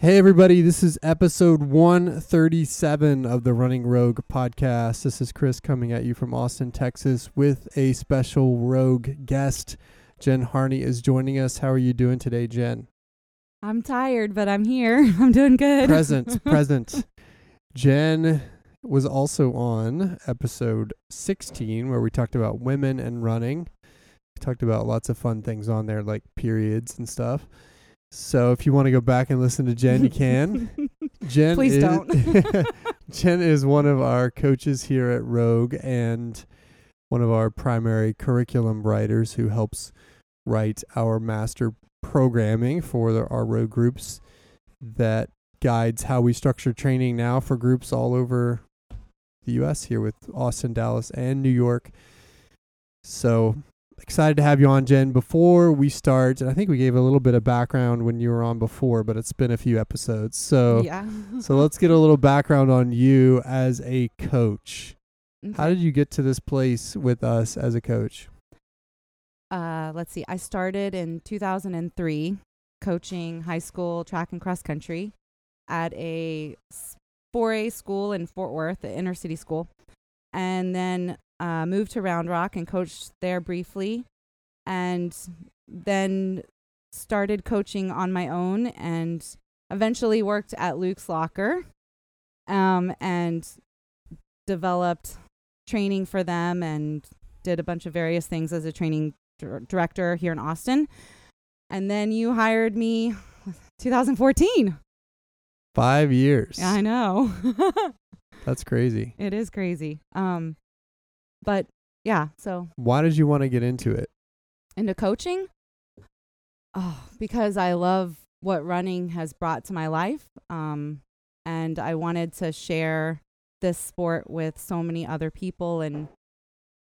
Hey, everybody, this is episode 137 of the Running Rogue podcast. This is Chris coming at you from Austin, Texas, with a special Rogue guest. Jen Harney is joining us. How are you doing today, Jen? I'm tired, but I'm here. I'm doing good. Present, present. Jen was also on episode 16, where we talked about women and running. We talked about lots of fun things on there, like periods and stuff. So if you want to go back and listen to Jen, you can. Jen Please is, don't. Jen is one of our coaches here at Rogue and one of our primary curriculum writers who helps write our master programming for the, our Rogue groups that guides how we structure training now for groups all over the U.S. here with Austin, Dallas, and New York. So excited to have you on, Jen. Before we start, and I think we gave a little bit of background when you were on before, but it's been a few episodes. So yeah. so let's get a little background on you as a coach. How did you get to this place with us as a coach? uh, let's see. I started in 2003 coaching high school track and cross country at a 4A school in Fort Worth, the inner city school, and then uh, moved to Round Rock and coached there briefly, and then started coaching on my own and eventually worked at Luke's Locker um, and developed training for them and did a bunch of various things as a training dir- director here in Austin. And then you hired me 2014. Five years. Yeah, I know. That's crazy. it is crazy. Um but yeah, so Why did you want to get into it? into coaching oh because i love what running has brought to my life um and i wanted to share this sport with so many other people and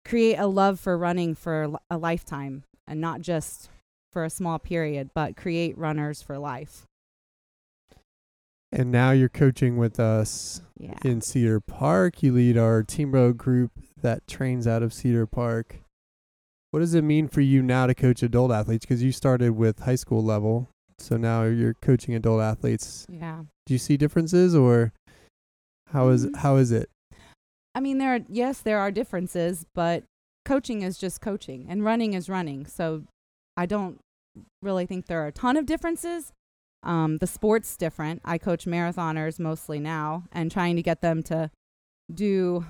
create a love for running for a lifetime and not just for a small period but create runners for life And now you're coaching with us yeah in Cedar Park. You lead our Team Rogue group that trains out of Cedar Park. What does it mean for you now to coach adult athletes? Because you started with high school level, so now you're coaching adult athletes. yeah Do you see differences, or how is Mhm. how is it? I mean, there are yes, there are differences, but coaching is just coaching, and running is running. So I don't really think there are a ton of differences. Um, the sport's different. I coach marathoners mostly now, and trying to get them to do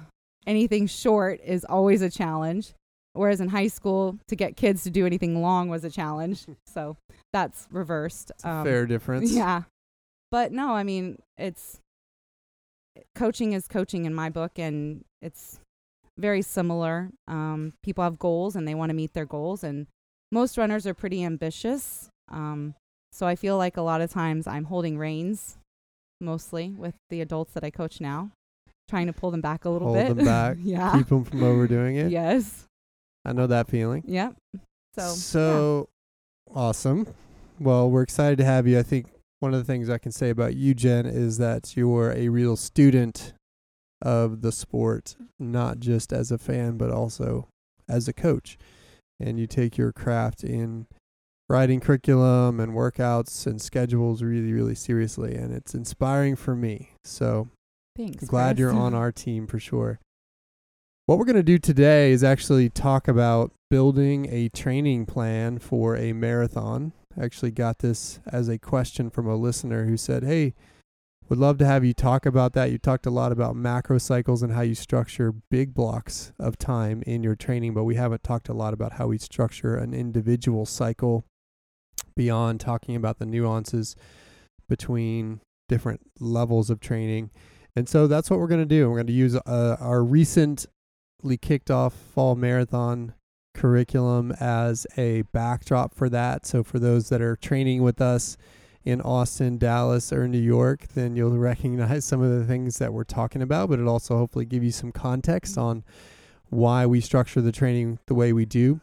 anything short is always a challenge. Whereas in high school, to get kids to do anything long was a challenge. So that's reversed. A fair difference. Yeah. But no, I mean, it's coaching is coaching in my book and it's very similar. Um, people have goals and they want to meet their goals and most runners are pretty ambitious. Um, so I feel like a lot of times I'm holding reins mostly with the adults that I coach now, trying to pull them back a little Hold bit. them back, yeah. Keep them from overdoing it. Yes. I know that feeling. Yep. So, so awesome. Well, we're excited to have you. I think one of the things I can say about you, Jen, is that you're a real student of the sport, not just as a fan, but also as a coach. And you take your craft in writing curriculum and workouts and schedules really, really seriously. And it's inspiring for me. So. Thanks. glad Chris. you're on our team for sure. What we're going to do today is actually talk about building a training plan for a marathon. I actually got this as a question from a listener who said, Hey, would love to have you talk about that. You talked a lot about macro cycles and how you structure big blocks of time in your training, but we haven't talked a lot about how we structure an individual cycle beyond talking about the nuances between different levels of training. And so that's what we're going to do. We're going to use uh, our recently kicked off fall marathon curriculum as a backdrop for that. So for those that are training with us in Austin, Dallas, or New York, then you'll recognize some of the things that we're talking about, but it'll also hopefully give you some context on why we structure the training the way we do.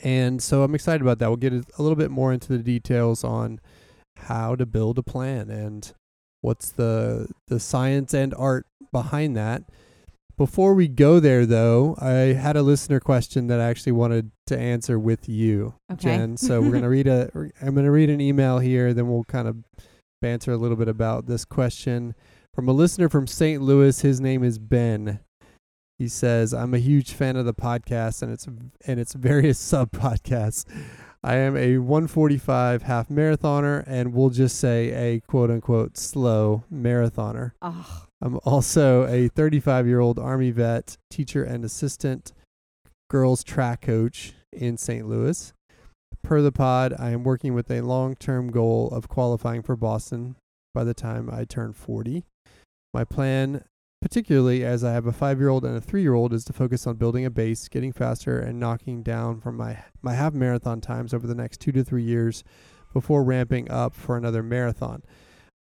And so I'm excited about that. We'll get a little bit more into the details on how to build a plan and what's the the science and art behind that. Before we go there though, I had a listener question that I actually wanted to answer with you, Okay. Jen. So we're going to read a I'm going to read an email here then we'll kind of banter a little bit about this question from a listener from St. Louis. His name is Ben. He says, "I'm a huge fan of the podcast and its and its various sub podcasts. I am a 145 half marathoner and we'll just say a quote unquote slow marathoner. Oh, I'm also a 35 year old Army vet, teacher and assistant girls track coach in St. Louis. Per the pod, I am working with a long term goal of qualifying for Boston by the time I turn 40. My plan, particularly as I have a five year old and a three year old, is to focus on building a base, getting faster, and knocking down from my, my half marathon times over the next two to three years before ramping up for another marathon.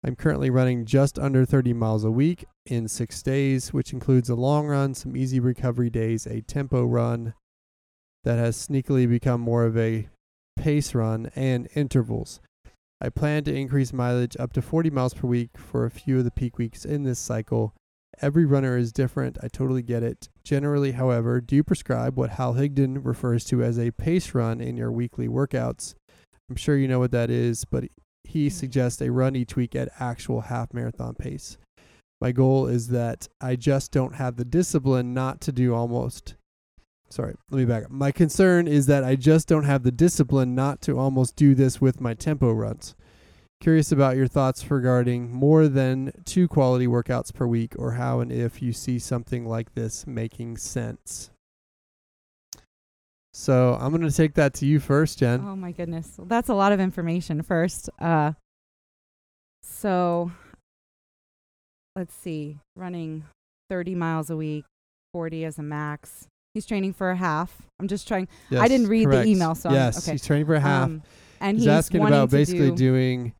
I'm currently running just under 30 miles a week in six days, which includes a long run, some easy recovery days, a tempo run that has sneakily become more of a pace run, and intervals. I plan to increase mileage up to 40 miles per week for a few of the peak weeks in this cycle. Every runner is different. I totally get it. Generally, however, do you prescribe what Hal Higdon refers to as a pace run in your weekly workouts? I'm sure you know what that is, but he mm-hmm. suggests a run each week at actual half marathon pace. My goal is that I just don't have the discipline not to do almost. Sorry, let me back up. My concern is that I just don't have the discipline not to almost do this with my tempo runs. Curious about your thoughts regarding more than two quality workouts per week or how and if you see something like this making sense. So I'm going to take that to you first, Jen. oh my goodness. Well, that's a lot of information first. Uh, so let's see. Running 30 miles a week, 40 as a max. He's training for a half. I'm just trying. Yes, didn't read the email, so I'm- yes, okay. he's training for a half. Um, and he's, he's, asking about basically do, doing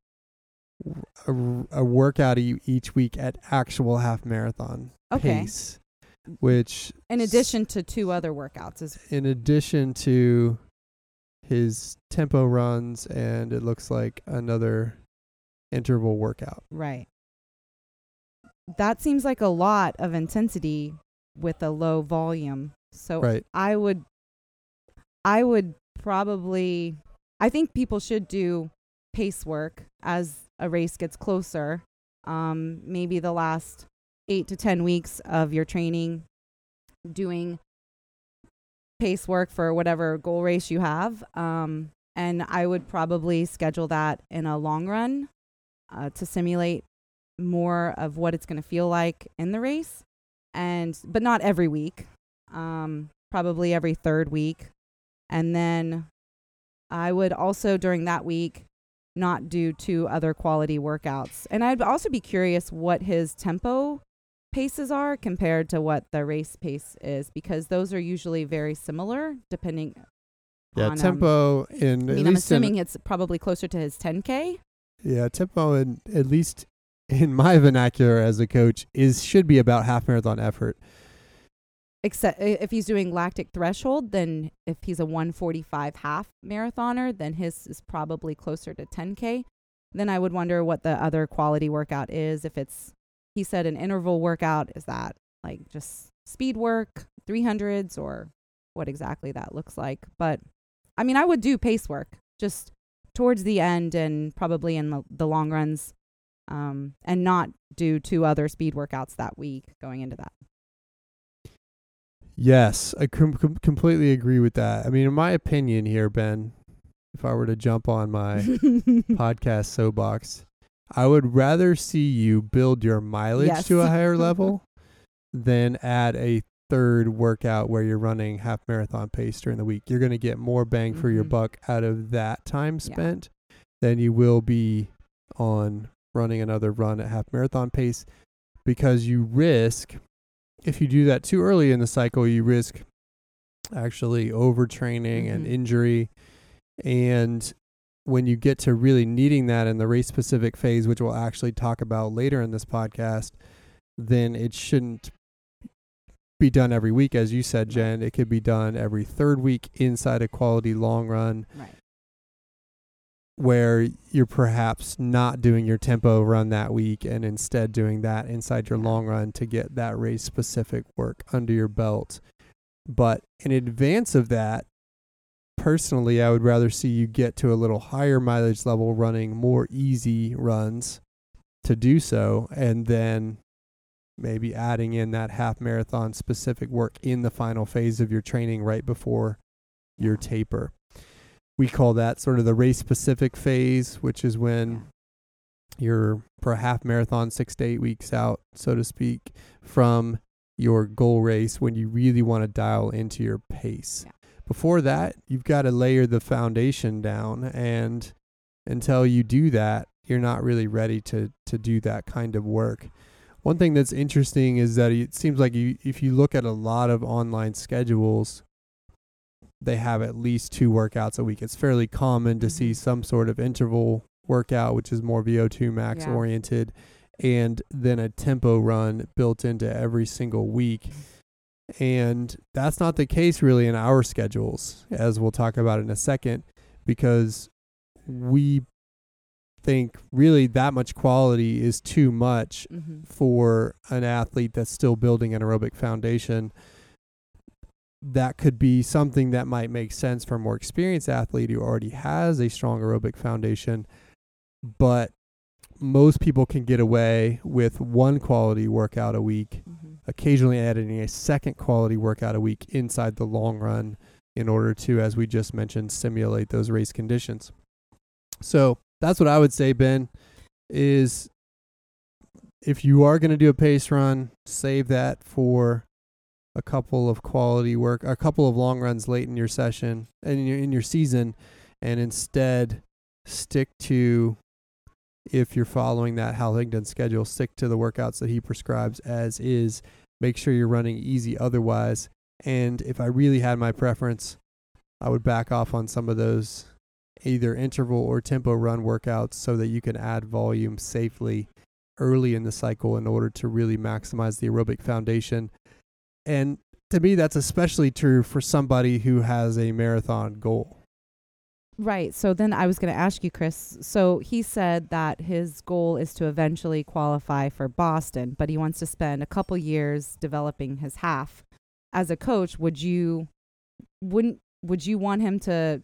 a, a workout each week at actual half marathon Okay. pace, which in addition to two other workouts is in addition to his tempo runs and it looks like another interval workout. right. That seems like a lot of intensity with a low volume. So Right. I would I would probably I think people should do pace work as a race gets closer. Um, maybe the last eight to ten weeks of your training doing pace work for whatever goal race you have. Um, and I would probably schedule that in a long run uh, to simulate more of what it's going to feel like in the race and but not every week um, probably every third week and then i would also during that week not do two other quality workouts and i'd also be curious what his tempo paces are compared to what the race pace is because those are usually very similar depending Yeah, on, um, tempo in i at mean i'm assuming it's probably closer to his 10k yeah, tempo in at least in my vernacular as a coach is should be about half marathon effort. Except if he's doing lactic threshold then if he's a 145 half marathoner then his is probably closer to 10k then i would wonder what the other quality workout is if it's he said an interval workout is that like just speed work 300s or what exactly that looks like. But i mean i would do pace work just towards the end and probably in the, the long runs um, and not do two other speed workouts that week going into that Yes, I com- com- completely agree with that. I mean, in my opinion here, Ben, if I were to jump on my podcast soapbox, I would rather see you build your mileage Yes. to a higher level than add a third workout where you're running half marathon pace during the week. You're going to get more bang for your Mhm. buck out of that time Yeah. spent than you will be on running another run at half marathon pace because you risk if you do that too early in the cycle, you risk actually overtraining and Mhm. injury. And when you get to really needing that in the race specific phase, which we'll actually talk about later in this podcast, then it shouldn't be done every week, as you said, Jen. It could be done every third week inside a quality long run right where you're perhaps not doing your tempo run that week and instead doing that inside your long run to get that race specific work under your belt. But in advance of that, personally, I would rather see you get to a little higher mileage level running more easy runs to do so and then maybe adding in that half marathon specific work in the final phase of your training right before your taper. We call that sort of the race specific phase, which is when you're for a half marathon six to eight weeks out, so to speak, from your goal race when you really want to dial into your pace. Yeah. Before that, you've got to layer the foundation down and until you do that, you're not really ready to to do that kind of work. One thing that's interesting is that it seems like you if you look at a lot of online schedules, they have at least two workouts a week. It's fairly common to see Mhm. some sort of interval workout, which is more VO2 max Yeah. oriented, and then a tempo run built into every single week. And that's not the case really in our schedules, as we'll talk about in a second, because we think really that much quality is too much Mm-hmm. for an athlete that's still building an aerobic foundation. That could be something that might make sense for a more experienced athlete who already has a strong aerobic foundation. But most people can get away with one quality workout a week, Mm-hmm. occasionally adding a second quality workout a week inside the long run in order to, as we just mentioned, simulate those race conditions. So that's what I would say, Ben, is if you are going to do a pace run, save that for a couple of quality work, a couple of long runs late in your session and in your, in your season, and instead stick to, if you're following that Hal Higdon schedule, stick to the workouts that he prescribes as is. Make sure you're running easy otherwise. And if I really had my preference, I would back off on some of those either interval or tempo run workouts so that you can add volume safely early in the cycle in order to really maximize the aerobic foundation. And to me, that's especially true for somebody who has a marathon goal. Right. So then I was going to ask you, Chris. So he said that his goal is to eventually qualify for Boston, but he wants to spend a couple years developing his half. As a coach, would you wouldn't would you want him to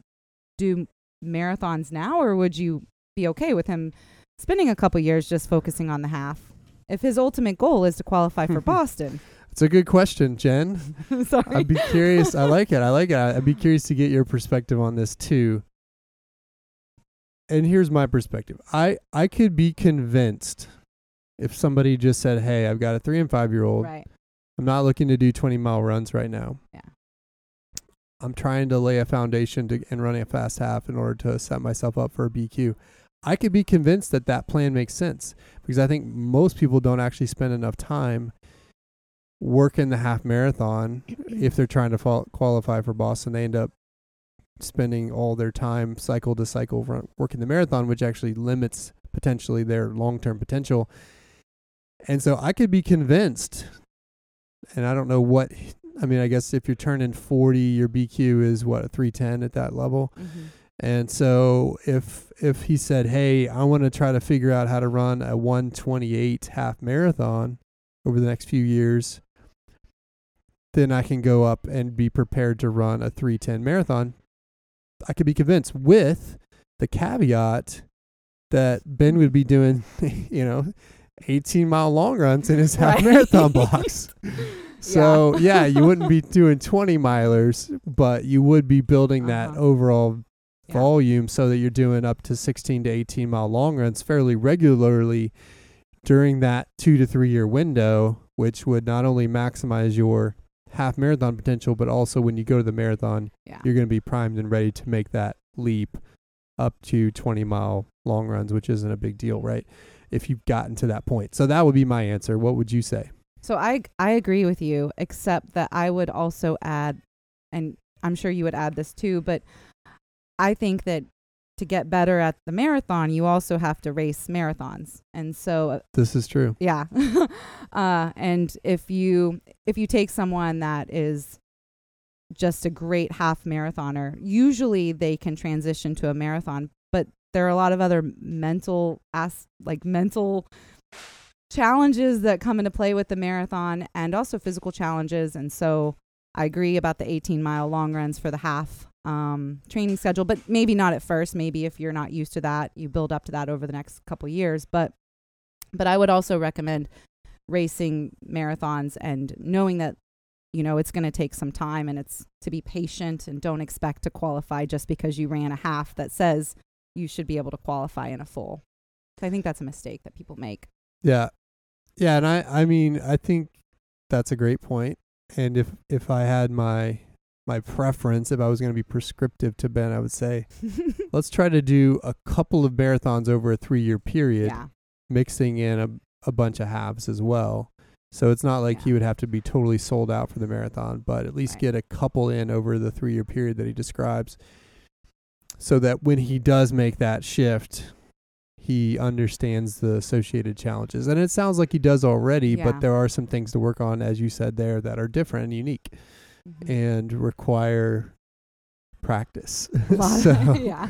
do marathons now, or would you be okay with him spending a couple years just focusing on the half? If his ultimate goal is to qualify for Boston, It's a good question, Jen. sorry. I'd be curious. I like it. I like it. I'd be curious to get your perspective on this too. And here's my perspective. I I could be convinced if somebody just said, "Hey, I've got a 3 and 5 year old. right. I'm not looking to do 20 mile runs right now. Yeah. I'm trying to lay a foundation to and running a fast half in order to set myself up for a BQ." I could be convinced that that plan makes sense because I think most people don't actually spend enough time working the half marathon if they're trying to fall, qualify for Boston, they end up spending all their time cycle to cycle run, working the marathon, which actually limits potentially their long term potential. And so I could be convinced, and I don't know what. I mean, I guess if you're turning 40, your BQ is what a 310 at that level. Mhm. And so if if he said, "Hey, I want to try to figure out how to run a 128 half marathon over the next few years," then I can go up and be prepared to run a 310 marathon. I could be convinced with the caveat that Ben would be doing, you know, 18 mile long runs in his half Right. marathon blocks. So yeah. you wouldn't be doing 20 milers, but you would be building that Uh-huh. overall Yeah. volume so that you're doing up to 16 to 18 mile long runs fairly regularly during that two to three year window, which would not only maximize your half marathon potential, but also when you go to the marathon, Yeah. you're going to be primed and ready to make that leap up to 20 mile long runs, which isn't a big deal, right? If you've gotten to that point. So that would be my answer. What would you say? So I I agree with you, except that I would also add, and I'm sure you would add this too, but I think that to get better at the marathon, you also have to race marathons, and so uh, This is true. yeah, uh, and if you if you take someone that is just a great half marathoner, usually they can transition to a marathon, but there are a lot of other mental as like mental challenges that come into play with the marathon and also physical challenges. And so I agree about the 18 mile long runs for the half um, training schedule, but maybe not at first. Maybe if you're not used to that, you build up to that over the next couple years. But But I would also recommend racing marathons and knowing that you know it's going to take some time and it's to be patient and don't expect to qualify just because you ran a half that says you should be able to qualify in a full. So I think that's a mistake that people make. Yeah. Yeah, and I I mean, I think that's a great point. And if if I had my my preference, if I was going to be prescriptive to Ben, I would say let's try to do a couple of marathons over a 3-year period, yeah. mixing in a a bunch of halves as well. So it's not like Yeah. he would have to be totally sold out for the marathon, but at least Right. get a couple in over the 3-year period that he describes. So that when he does make that shift, he understands the associated challenges. And it sounds like he does already, Yeah. but there are some things to work on, as you said there, that are different and unique Mhm. and require practice. So, yeah.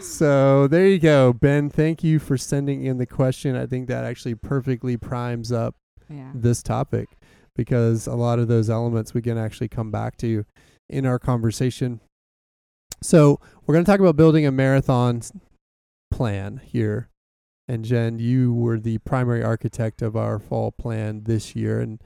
so there you go. Ben, thank you for sending in the question. I think that actually perfectly primes up yeah. this topic because a lot of those elements we can actually come back to in our conversation. So, we're going to talk about building a marathon plan here. And Jen, you were the primary architect of our fall plan this year and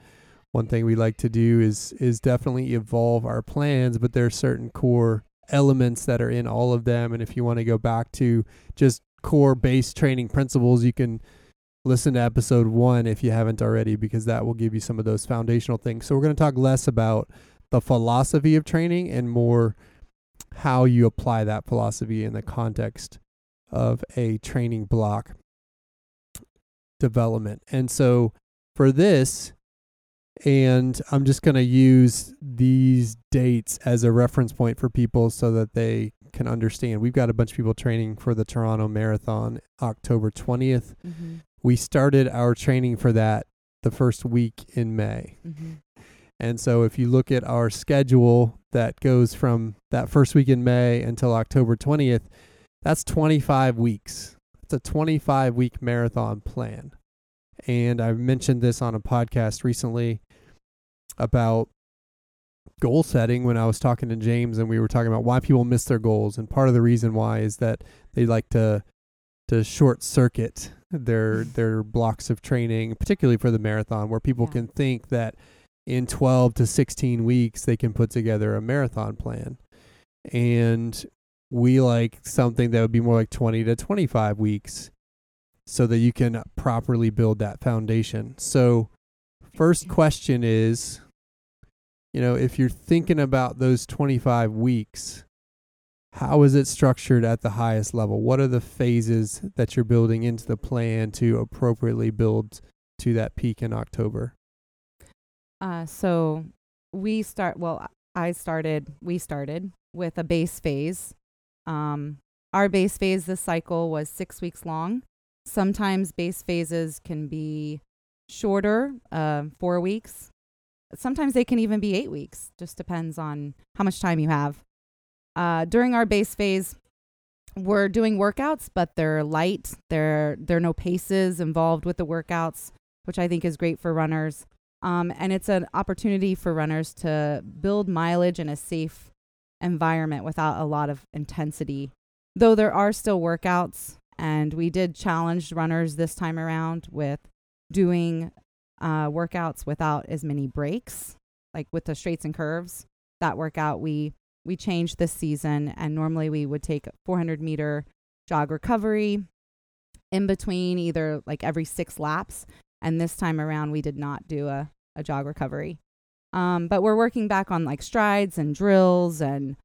one thing we like to do is is definitely evolve our plans, but there are certain core elements that are in all of them and if you want to go back to just core base training principles, you can listen to episode one if you haven't already, because that will give you some of those foundational things. So, we're going to talk less about the philosophy of training and more how you apply that philosophy in the context of a training block development. And so, for this, and I'm just going to use these dates as a reference point for people so that they can understand. We've got a bunch of people training for the Toronto Marathon October 20th Mm-hmm. we started our training for that the first week in May. Mm-hmm. And so if you look at our schedule that goes from that first week in May until October 20th, that's 25 weeks. It's a 25 week marathon plan. And I've mentioned this on a podcast recently about goal setting when I was talking to James and we were talking about why people miss their goals. And part of the reason why is that they like to to short circuit their their blocks of training particularly for the marathon where people Yeah. can think that in 12 to 16 weeks they can put together a marathon plan. And we like something that would be more like 20 to 25 weeks so that you can properly build that foundation. So first question is you know if you're thinking about those 25 weeks how is it structured at the highest level what are the phases that you're building into the plan to appropriately build to that peak in october Uh, so we start. Well, I started. We started with a base phase. Um, our base phase this cycle was six weeks long. Sometimes base phases can be shorter, uh, four weeks. Sometimes they can even be eight weeks. Just depends on how much time you have. Uh, during our base phase, we're doing workouts, but they're light. There, there are no paces involved with the workouts, which I think is great for runners. Um, and it's an opportunity for runners to build mileage in a safe environment without a lot of intensity. Though there are still workouts, and we did challenge runners this time around with doing uh, workouts without as many breaks, like with the straights and curves. That workout we we changed this season, and normally we would take 400 meter jog recovery in between, either like every six laps and this time around we did not do a, a jog recovery um, but we're working back on like strides and drills and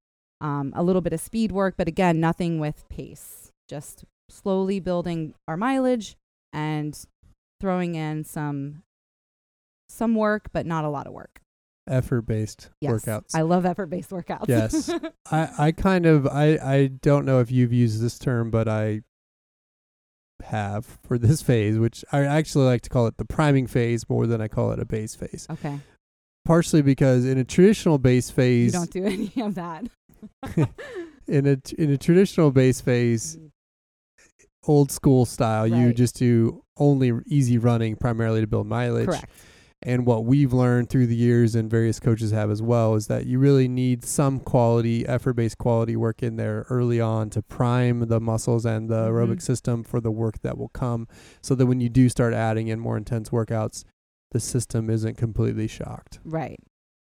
um, a little bit of speed work but again nothing with pace just slowly building our mileage and throwing in some some work but not a lot of work. Effort based yes. workouts. I love effort based workouts. Yes. I, I kind of I, I don't know if you've used this term, but I have for this phase, which I actually like to call it the priming phase more than I call it a base phase. okay. Partially because in a traditional base phase, you don't do any of that. In a in a traditional base phase, mm-hmm. old school style, you just do only easy running primarily to build mileage. correct And what we've learned through the years, and various coaches have as well, is that you really need some quality, effort based quality work in there early on to prime the muscles and the aerobic Mhm. system for the work that will come. So that when you do start adding in more intense workouts, the system isn't completely shocked. Right.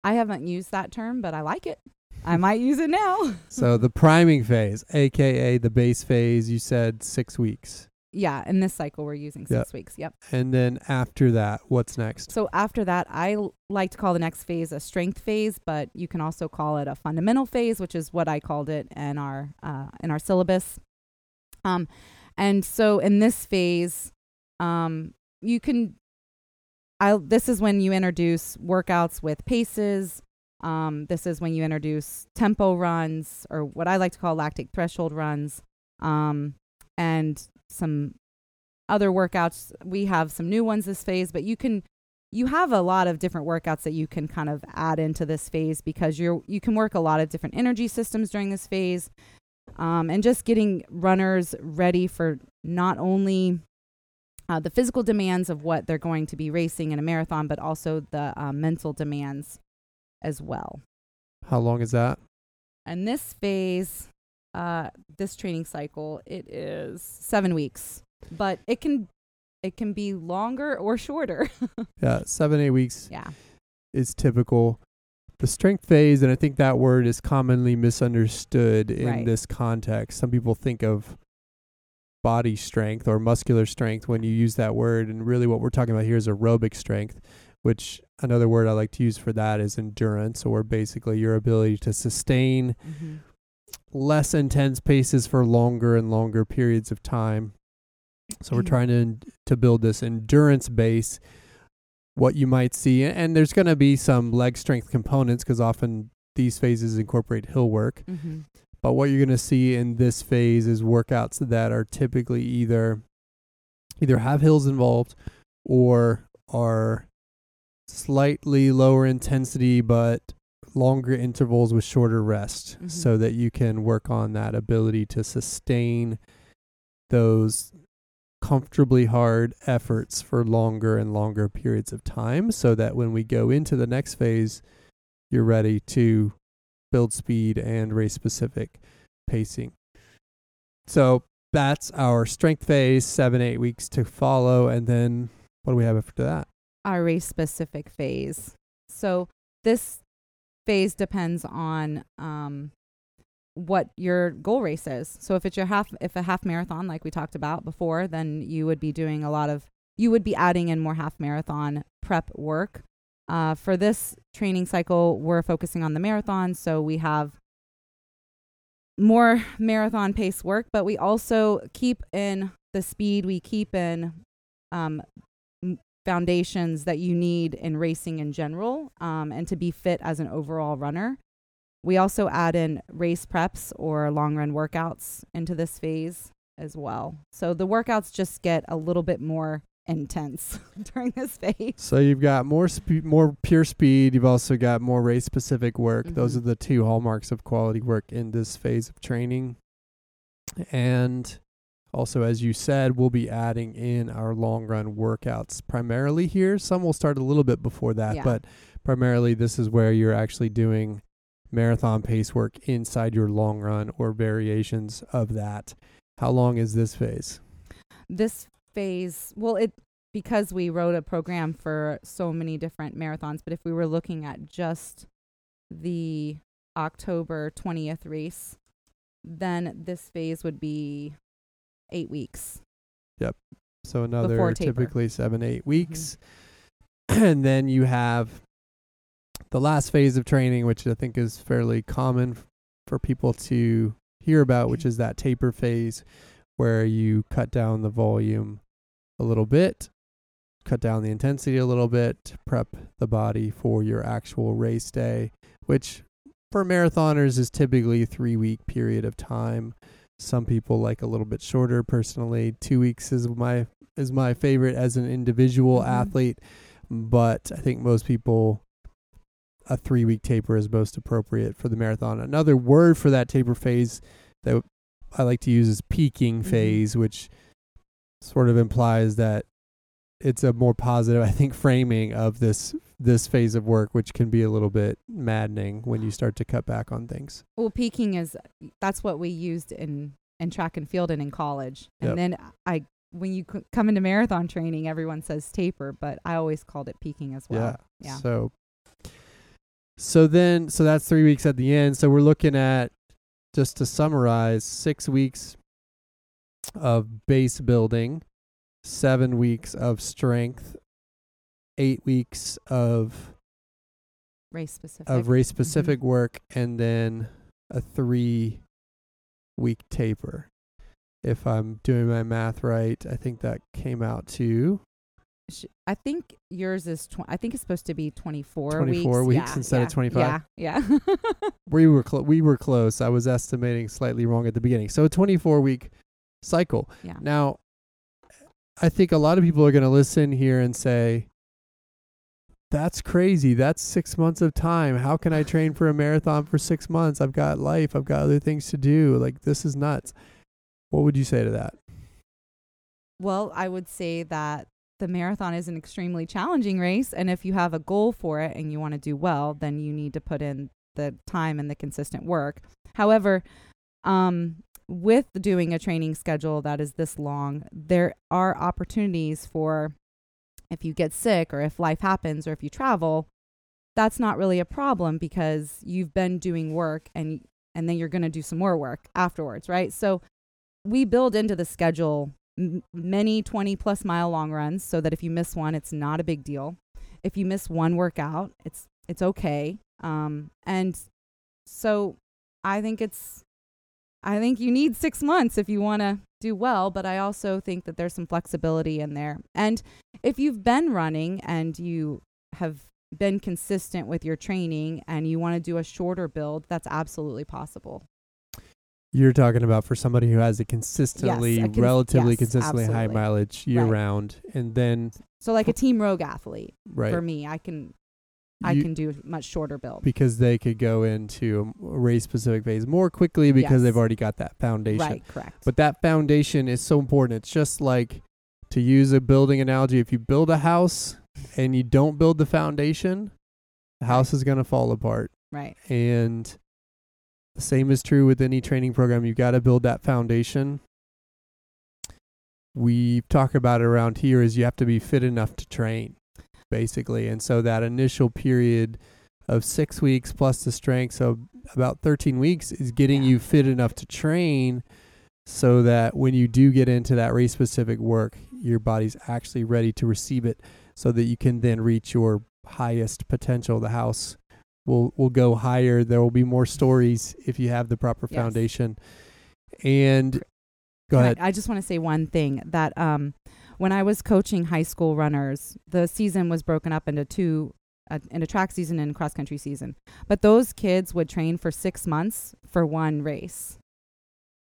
I haven't used that term, but I like it. I might use it now. So the priming phase, aka the base phase, you said six weeks. Yeah, in this cycle we're using Yep. six weeks. Yep. And then after that, what's next? So after that, I l- like to call the next phase a strength phase, but you can also call it a fundamental phase, which is what I called it in our uh, in our syllabus. Um, and so in this phase, um, you can. I this is when you introduce workouts with paces. Um, this is when you introduce tempo runs, or what I like to call lactic threshold runs, um, and some other workouts. We have some new ones this phase, but you can you have a lot of different workouts that you can kind of add into this phase because you're you can work a lot of different energy systems during this phase um, and just getting runners ready for not only uh, the physical demands of what they're going to be racing in a marathon but also the uh, mental demands as well How long is that? and this phase uh, this training cycle it is seven weeks but it can it can be longer or shorter Yeah, seven, eight weeks yeah is typical. The strength phase, and I think that word is commonly misunderstood in Right. this context. Some people think of body strength or muscular strength when you use that word, and really what we're talking about here is aerobic strength, which another word I like to use for that is endurance, or basically your ability to sustain mm-hmm. Less intense paces for longer and longer periods of time. So we're Mhm. trying to to build this endurance base. What you might see, and there's going to be some leg strength components because often these phases incorporate hill work. Mm-hmm. But what you're going to see in this phase is workouts that are typically either either have hills involved or are slightly lower intensity but longer intervals with shorter rest Mhm. so that you can work on that ability to sustain those comfortably hard efforts for longer and longer periods of time so that when we go into the next phase you're ready to build speed and race specific pacing. So that's our strength phase, seven, eight weeks to follow. And then what do we have after that? our race specific phase. So this phase depends on um, what your goal race is. So if it's your half, if a half marathon, like we talked about before, then you would be doing a lot of, you would be adding in more half marathon prep work. Uh, for this training cycle, we're focusing on the marathon, so we have more marathon pace work, but we also keep in the speed, we keep in um, foundations that you need in racing in general um, and to be fit as an overall runner. We also add in race preps or long run workouts into this phase as well. So the workouts just get a little bit more intense during this phase. So you've got more speed, more pure speed. You've also got more race specific work. Those Mhm. are the two hallmarks of quality work in this phase of training. And also, as you said, we'll be adding in our long run workouts primarily here. Some will start a little bit before that, Yeah. but primarily this is where you're actually doing marathon pace work inside your long run or variations of that. How long is this phase? This phase, well, it because we wrote a program for so many different marathons, but if we were looking at just the October 20th race, then this phase would be 8 weeks. Yep. So another typically seven, eight mm-hmm. weeks. and then you have the last phase of training, which I think is fairly common f- for people to hear about, which mm-hmm. is that taper phase where you cut down the volume a little bit, cut down the intensity a little bit, prep the body for your actual race day, which for marathoners is typically a three week period of time. Some people like a little bit shorter. Personally, two weeks is my is my favorite as an individual Mhm. athlete, but I think most people a three week taper is most appropriate for the marathon. Another word for that taper phase that I like to use is peaking Mhm. phase, which sort of implies that it's a more positive, I think, framing of this this phase of work, which can be a little bit maddening when you start to cut back on things. Well, peaking is that's what we used in in track and field and in college. Yep. And then I when you c- come into marathon training, everyone says taper, but I always called it peaking as well. yeah. Yeah. So so then so that's 3 weeks at the end. So we're looking at just to summarize 6 weeks of base building, 7 weeks of strength, 8 weeks of Race specific. of race mm-hmm. specific work and then a 3 week taper. If I'm doing my math right, I think that came out to I think yours is. Tw- I think it's supposed to be twenty four. 24 weeks, weeks Yeah, instead of yeah, 25? Yeah, yeah. we were we were close. I was estimating slightly wrong at the beginning. So a 24 week cycle. yeah. Now, I think a lot of people are going to listen here and say, "That's crazy. That's six months of time. How can I train for a marathon for six months? I've got life. I've got other things to do. Like this is nuts." What would you say to that? Well, I would say that the marathon is an extremely challenging race, and if you have a goal for it and you want to do well, then you need to put in the time and the consistent work. However, um, with doing a training schedule that is this long, there are opportunities for if you get sick or if life happens or if you travel, that's not really a problem because you've been doing work and and then you're going to do some more work afterwards, right? So we build into the schedule many 20 plus mile long runs so that if you miss one, it's not a big deal. If you miss one workout, it's it's okay. Um, and so I think it's I think you need six months if you want to do well, but I also think that there's some flexibility in there. And if you've been running and you have been consistent with your training and you want to do a shorter build, that's absolutely possible. You're talking about for somebody who has a consistently, a cons- relatively yes, consistently high mileage year Right. round, and then So like a team rogue athlete right for me, I can I you- can do a much shorter build. because they could go into a race specific phase more quickly because they've already got that foundation. Right, correct. But that foundation is so important. It's just like to use a building analogy, if you build a house and you don't build the foundation, the house is going to fall apart. right. And the same is true with any training program. You've got to build that foundation. We talk about it around here is you have to be fit enough to train, basically. And so that initial period of six weeks plus the strength, so about 13 weeks, is getting Yeah. you fit enough to train so that when you do get into that race specific work, your body's actually ready to receive it so that you can then reach your highest potential. The house will will go higher. There will be more stories if you have the proper Yes. foundation. And go Can I- ahead. I, just want to say one thing that um, when I was coaching high school runners, the season was broken up into two, uh, into track season and cross country season. But those kids would train for six months for one race,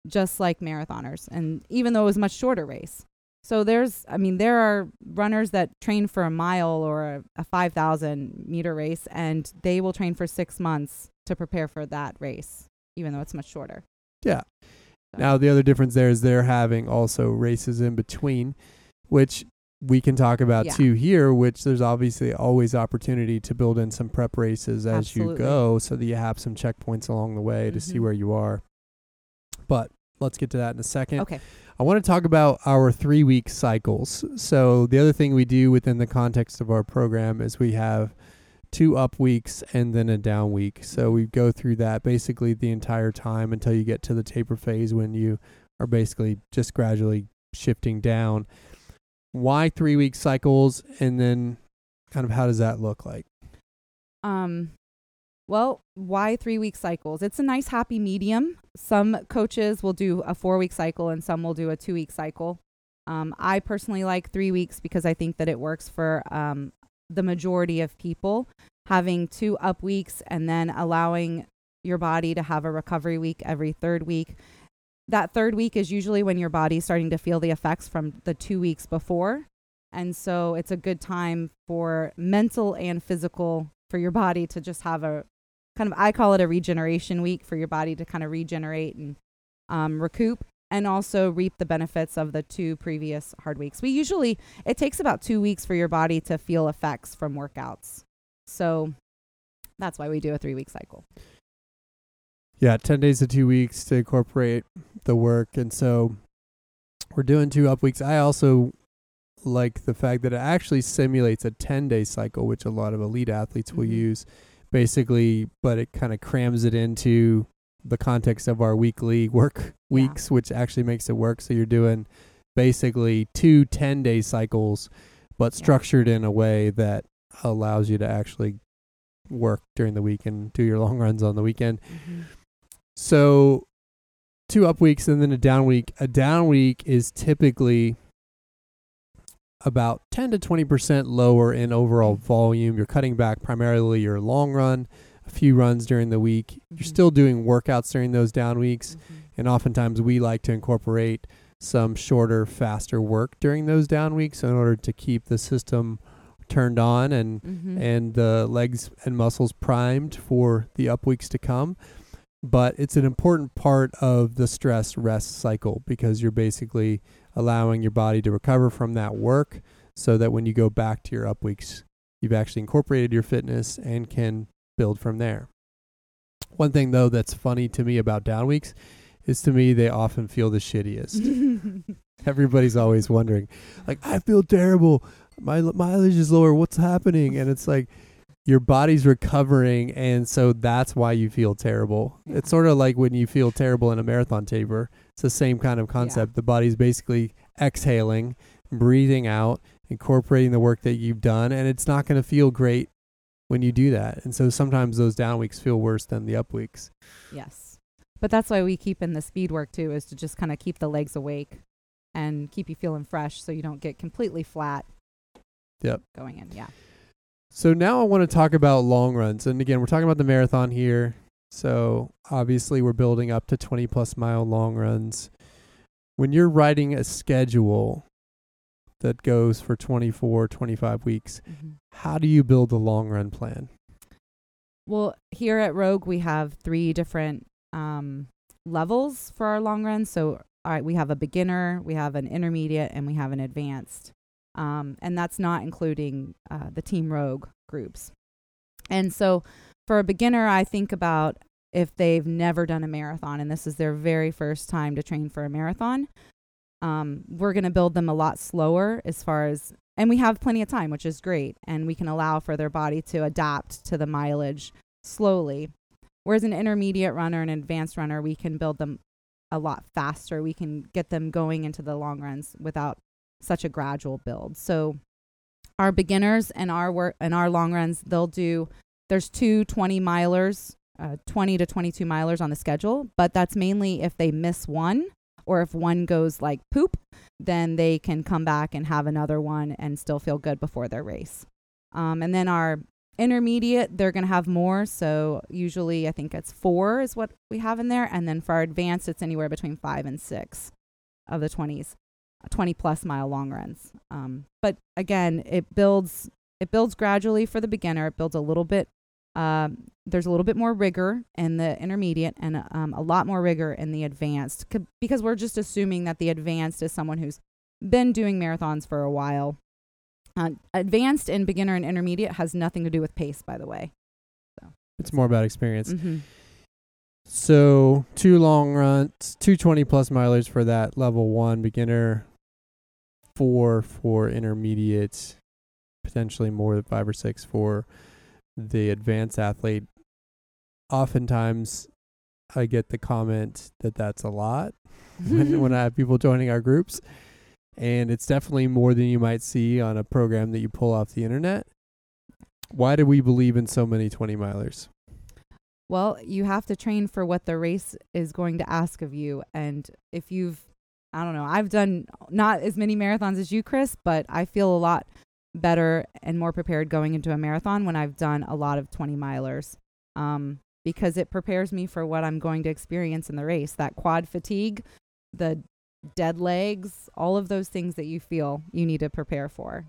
just like marathoners, and even though it was a much shorter race. So there's, I mean, there are runners that train for a mile or a, a 5,000 meter race, and they will train for six months to prepare for that race, even though it's much shorter. Yeah. So- Now the other difference there is they're having also races in between, which we can talk about Yeah. too here. Which there's obviously always opportunity to build in some prep races as you go, so that you have some checkpoints along the way to see Mhm. where you are. But let's get to that in a second. Okay. I want to talk about our three week cycles. So, the other thing we do within the context of our program is we have two up weeks and then a down week. So, we go through that basically the entire time until you get to the taper phase when you are basically just gradually shifting down. Why three week cycles? And then, kind of, how does that look like? Um, well, why three week cycles? It's a nice happy medium. Some coaches will do a four week cycle and some will do a two week cycle. Um, I personally like three weeks because I think that it works for um, the majority of people. Having two up weeks and then allowing your body to have a recovery week every third week. That third week is usually when your body's starting to feel the effects from the two weeks before. And so it's a good time for mental and physical for your body to just have a kind of I call it a regeneration week for your body to kind of regenerate and um, recoup. and also reap the benefits of the two previous hard weeks. We usually it takes about 2 weeks for your body to feel effects from workouts. So that's why we do a 3 week cycle. Yeah, 10 days to 2 weeks to incorporate the work and so we're doing two up weeks. I also like the fact that it actually simulates a 10 day cycle, which a lot of elite athletes will Mhm. use basically, but it kind of crams it into the context of our weekly work weeks, which actually makes it work. So you're doing basically two 10 day cycles, but Yeah. structured in a way that allows you to actually work during the week and do your long runs on the weekend. So two up weeks and then a down week. A down week is typically about 10 to 20% lower in overall volume. You're cutting back primarily your long run, a few runs during the week. You're Mhm. still doing workouts during those down weeks. Mhm. And oftentimes we like to incorporate some shorter, faster work during those down weeks in order to keep the system turned on and Mhm. and the legs and muscles primed for the up weeks to come. But it's an important part of the stress rest cycle because you're basically allowing your body to recover from that work so that when you go back to your up weeks, you've actually incorporated your fitness and can build from there. One thing though that's funny to me about down weeks is to me they often feel the shittiest. Everybody's always wondering, like, I feel terrible. My l- mileage is lower. What's happening? And it's like your body's recovering, and so that's why you feel terrible. Yeah. It's sort of like when you feel terrible in a marathon taper. It's the same kind of concept. The body's basically exhaling, breathing out, incorporating the work that you've done, and it's not going to feel great when you do that. And so sometimes those down weeks feel worse than the up weeks. Yes. But that's why we keep in the speed work too, is to just kind of keep the legs awake and keep you feeling fresh so you don't get completely flat. Yep. Going in. Yeah. So now I want to talk about long runs. And again, we're talking about the marathon here. So obviously we're building up to 20 plus mile long runs. When you're writing a schedule that goes for 24, 25 weeks, how do you build a long run plan? Well, here at Rogue, we have three different um, levels for our long runs. So, all right, we have a beginner, we have an intermediate, and we have an advanced. Um, and that's not including uh, the Team Rogue groups. And so, for a beginner, I think about if they've never done a marathon and this is their very first time to train for a marathon. Um, we're going to build them a lot slower as far as, and we have plenty of time, which is great. And we can allow for their body to adapt to the mileage slowly. Whereas an intermediate runner an advanced runner, we can build them a lot faster. We can get them going into the long runs without such a gradual build. So our beginners and our work and our long runs, they'll do there's two 20 milers, uh, 20 to 22 milers on the schedule, but that's mainly if they miss one or if one goes like poop, then they can come back and have another one and still feel good before their race. Um, and then our intermediate, they're going to have more. So usually I think it's four is what we have in there. And then for our advanced, it's anywhere between five and six of the 20s, 20 plus mile long runs. Um, but again, it builds, it builds gradually for the beginner. It builds a little bit. Um, there's a little bit more rigor in the intermediate and um, a lot more rigor in the advanced c- because we're just assuming that the advanced is someone who's been doing marathons for a while. Uh, advanced and beginner and intermediate has nothing to do with pace, by the way. It's more about experience. Mm-hmm. So two long runs, two 20 plus milers for that level one beginner, four for intermediate, potentially more than five or six for the advanced athlete. Oftentimes, I get the comment that that's a lot when when I have people joining our groups, and it's definitely more than you might see on a program that you pull off the internet. Why do we believe in so many 20 milers? Well, you have to train for what the race is going to ask of you. And if you've, I don't know, I've done not as many marathons as you, Chris, but I feel a lot better and more prepared going into a marathon when I've done a lot of 20 milers. Um, because it prepares me for what I'm going to experience in the race. That quad fatigue, the dead legs, all of those things that you feel you need to prepare for.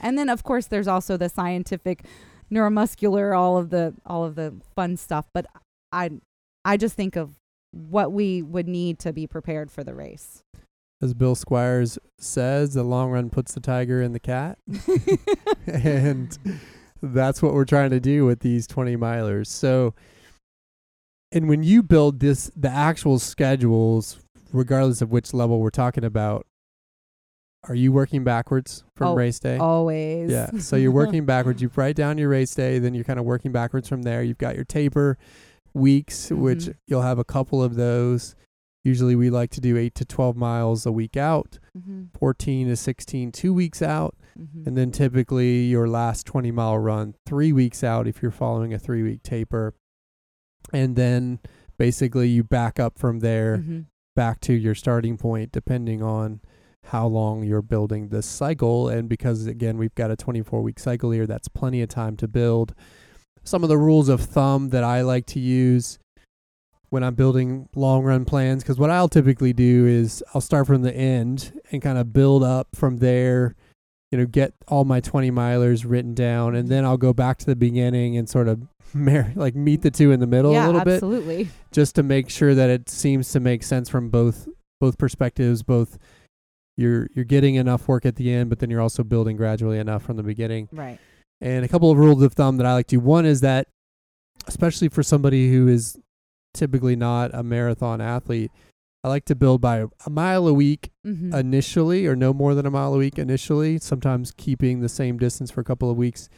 And then of course there's also the scientific neuromuscular all of the all of the fun stuff, but I I just think of what we would need to be prepared for the race. As Bill Squires says, the long run puts the tiger in the cat. and that's what we're trying to do with these 20 milers. So, and when you build this, the actual schedules, regardless of which level we're talking about, are you working backwards from Oh, race day? Always. Yeah. So you're working backwards. You write down your race day, then you're kind of working backwards from there. You've got your taper weeks, which Mhm. you'll have a couple of those. Usually we like to do 8 to 12 miles a week out, hmm 14 to 16 two weeks out, hmm and then typically your last 20 mile run 3 weeks out if you're following a 3 week taper. And then basically you back up from there hmm back to your starting point depending on how long you're building this cycle. And because again we've got a 24 week cycle here that's plenty of time to build. Some of the rules of thumb that I like to use when I'm building long run plans because what I'll typically do is I'll start from the end and kind of build up from there you know get all my 20 milers written down and then I'll go back to the beginning and sort of mar- like meet the two in the middle yeah, a little bit absolutely. just to make sure that it seems to make sense from both both perspectives both you're you're getting enough work at the end but then you're also building gradually enough from the beginning Right. and a couple of rules of thumb that I like to do. one is that especially for somebody who is typically not a marathon athlete I like to build by a mile a week hmm initially or no more than a mile a week initially sometimes keeping the same distance for a couple of weeks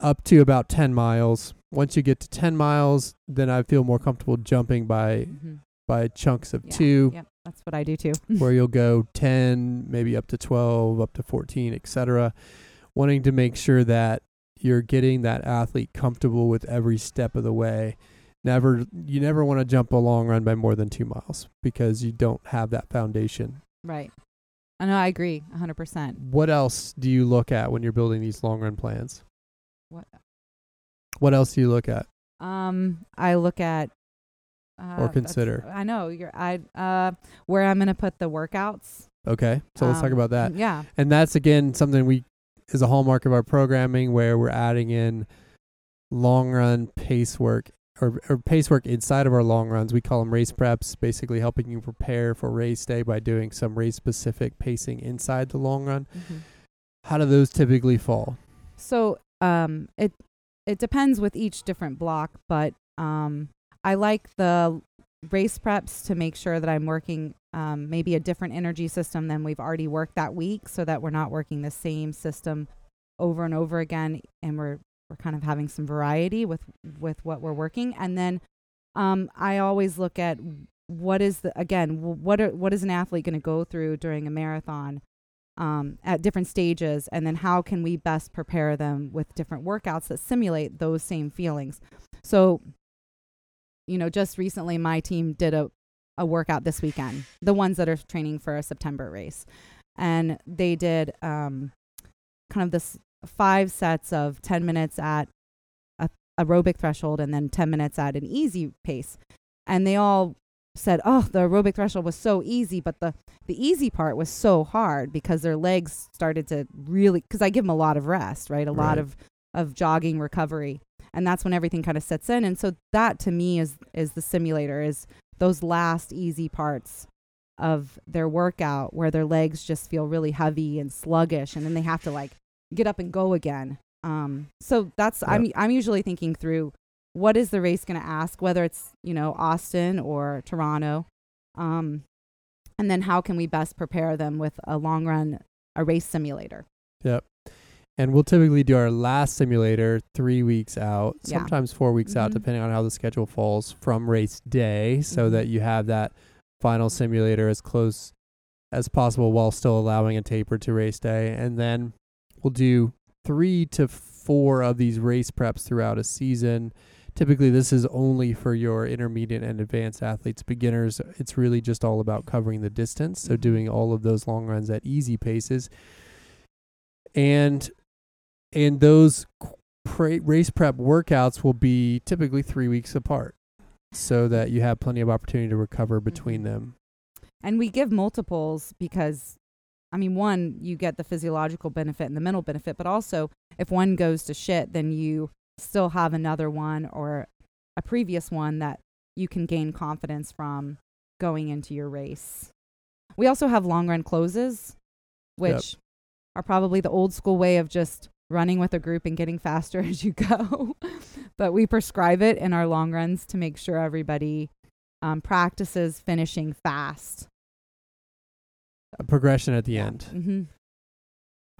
up to about 10 miles once you get to 10 miles then i feel more comfortable jumping by hmm by chunks of Yeah. two Yep. That's what I do too. where you'll go 10 maybe up to 12 up to 14 etc wanting to make sure that you're getting that athlete comfortable with every step of the way never you never want to jump a long run by more than 2 miles because you don't have that foundation right. I know. I agree. a hundred percent. what else do you look at when you're building these long run plans What? what else do you look at Um, I look at. Uh, that's- consider. I know you're. I uh, where I'm gonna put the workouts. okay so let's talk Um, about that Yeah. and that's again something we is a hallmark of our programming where we're adding in long run pace work or, or pace work inside of our long runs. We call them race preps basically helping you prepare for race day by doing some race specific pacing inside the long run. Mhm. how do those typically fall? So um, it it depends with each different block, but um, I like the race preps to make sure that I'm working um, maybe a different energy system than we've already worked that week, so that we're not working the same system over and over again, and we're we're kind of having some variety with with what we're working. And then um, I always look at what is the again what are, what is an athlete going to go through during a marathon um, at different stages, and then how can we best prepare them with different workouts that simulate those same feelings. So, you know, just recently my team did a, a workout this weekend, the ones that are training for a September race, and they did um, kind of this five sets of 10 minutes at a aerobic threshold and then 10 minutes at an easy pace. And they all said, "Oh, the aerobic threshold was so easy, but the the easy part was so hard because their legs started to really because I give them a lot of rest, right? A lot of of jogging recovery, and that's when everything kind of sets in. And so that to me is is the simulator is those last easy parts of their workout where their legs just feel really heavy and sluggish, and then they have to like get up and go again. Um, so that's I'm I'm usually thinking through what is the race going to ask, whether it's you know Austin or Toronto, um, and then how can we best prepare them with a long run a race simulator. Yep. And we'll typically do our last simulator three weeks out, Yeah. sometimes four weeks out, Mhm. depending on how the schedule falls from race day, so Mhm. that you have that final simulator as close as possible while still allowing a taper to race day. And then we'll do three to four of these race preps throughout a season. Typically, this is only for your intermediate and advanced athletes. Beginners, it's really just all about covering the distance. So, doing all of those long runs at easy paces. And and those pre- race prep workouts will be typically three weeks apart so that you have plenty of opportunity to recover between Mhm. them And we give multiples because, I mean, one, you get the physiological benefit and the mental benefit, but also if one goes to shit, then you still have another one or a previous one that you can gain confidence from going into your race. We also have long run closes, which are probably the old school way of just running with a group and getting faster as you go. but we prescribe it in our long runs to make sure everybody um, practices finishing fast. A progression at the end. hmm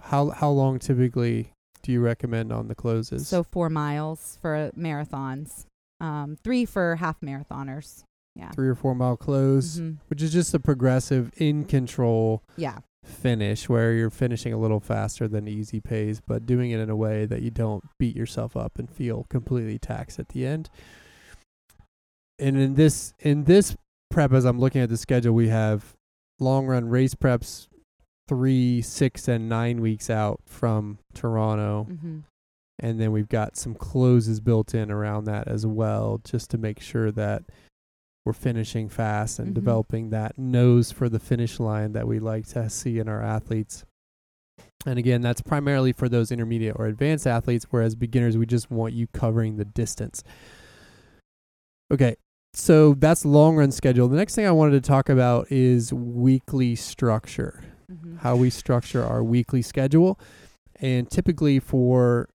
How how long typically do you recommend on the closes? So four miles for marathons, um, three for half marathoners. Yeah. three or four mile close, Mhm. which is just a progressive in control Yeah. finish where you're finishing a little faster than easy pace, but doing it in a way that you don't beat yourself up and feel completely taxed at the end. And in this in this prep, as I'm looking at the schedule, we have long run race preps three, six, and nine weeks out from Toronto. hmm And then we've got some closes built in around that as well, just to make sure that we're finishing fast and Mhm. developing that nose for the finish line that we like to see in our athletes. And again, that's primarily for those intermediate or advanced athletes, whereas beginners, we just want you covering the distance. Okay, so that's long run schedule. The next thing I wanted to talk about is weekly structure hmm how we structure our weekly schedule. And typically for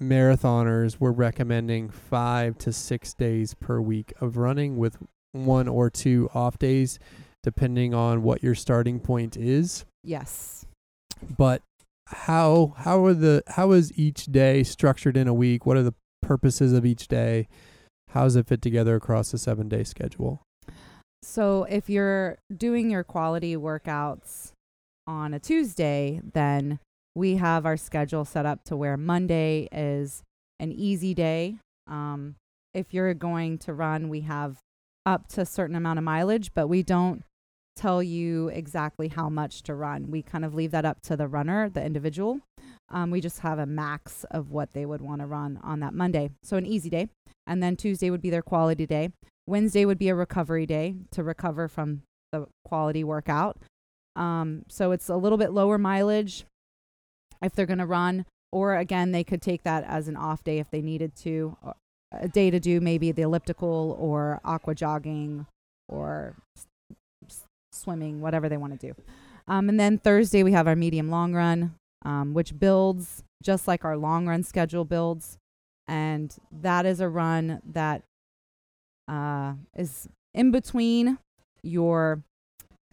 marathoners, we're recommending five to six days per week of running with one or two off days, depending on what your starting point is. Yes. But how how are the how is each day structured in a week? What are the purposes of each day? How does it fit together across a seven day schedule? So if you're doing your quality workouts on a Tuesday, then we have our schedule set up to where Monday is an easy day. Um, if you're going to run, we have up to a certain amount of mileage, but we don't tell you exactly how much to run. We kind of leave that up to the runner, the individual. Um, we just have a max of what they would want to run on that Monday. So an easy day. And then Tuesday would be their quality day. Wednesday would be a recovery day to recover from the quality workout. Um, so it's a little bit lower mileage if they're going to run, or again, they could take that as an off day if they needed to, a day to do maybe the elliptical or aqua jogging or s- swimming, whatever they want to do. Um, and then Thursday we have our medium long run, um, which builds just like our long run schedule builds, and that is a run that uh, is in between your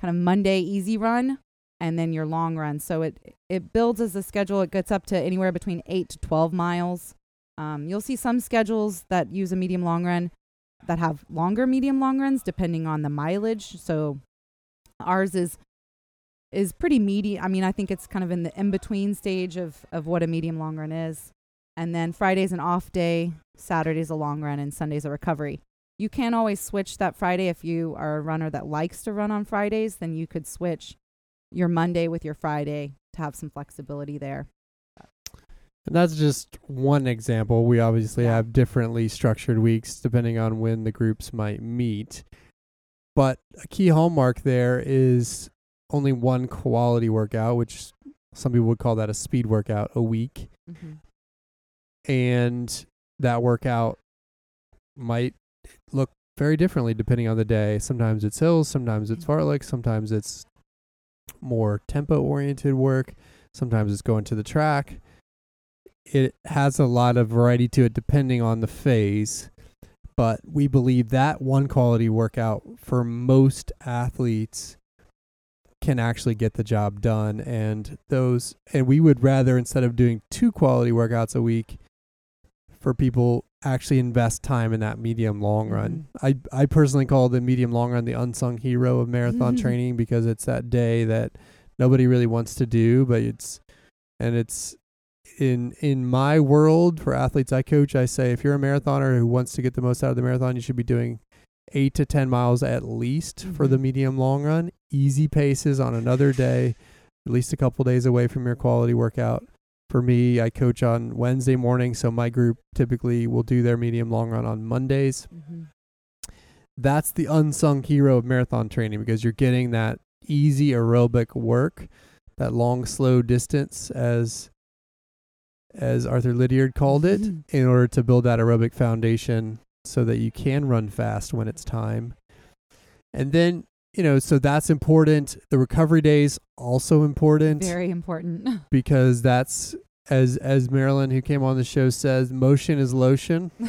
kind of Monday easy run and then your long run. So it it builds as a schedule. It gets up to anywhere between eight to twelve miles. Um, you'll see some schedules that use a medium long run that have longer medium long runs depending on the mileage. So ours is is pretty meaty. I mean, I think it's kind of in the in between stage of of what a medium long run is. And then Friday's an off day, Saturday's a long run, and Sunday's a recovery. You can always switch that Friday if you are a runner that likes to run on Fridays, then you could switch your Monday with your Friday to have some flexibility there. And that's just one example. We obviously Yeah. have differently structured weeks depending on when the groups might meet. But a key hallmark there is only one quality workout, which some people would call that a speed workout a week. Mm-hmm. And that workout might look very differently depending on the day. Sometimes it's hills, sometimes it's mm-hmm. fartlek, sometimes it's more tempo oriented work, sometimes it's going to the track. It has a lot of variety to it depending on the phase. But we believe that one quality workout for most athletes can actually get the job done. And those, and we would rather, instead of doing two quality workouts a week, for people actually invest time in that medium long run. I I personally call the medium long run the unsung hero of marathon Mhm. training because it's that day that nobody really wants to do, but it's and it's in in my world for athletes I coach, I say if you're a marathoner who wants to get the most out of the marathon, you should be doing eight to ten miles at least for the Mhm. medium long run. Easy paces on another day, at least a couple days away from your quality workout. For me, I coach on Wednesday morning, so my group typically will do their medium long run on Mondays. Mm-hmm. That's the unsung hero of marathon training because you're getting that easy aerobic work, that long slow distance as as Arthur Lydiard called it, Mhm. in order to build that aerobic foundation so that you can run fast when it's time. And then, you know, so that's important. The recovery days also important Very important. because that's as as Marilyn who came on the show says, motion is lotion.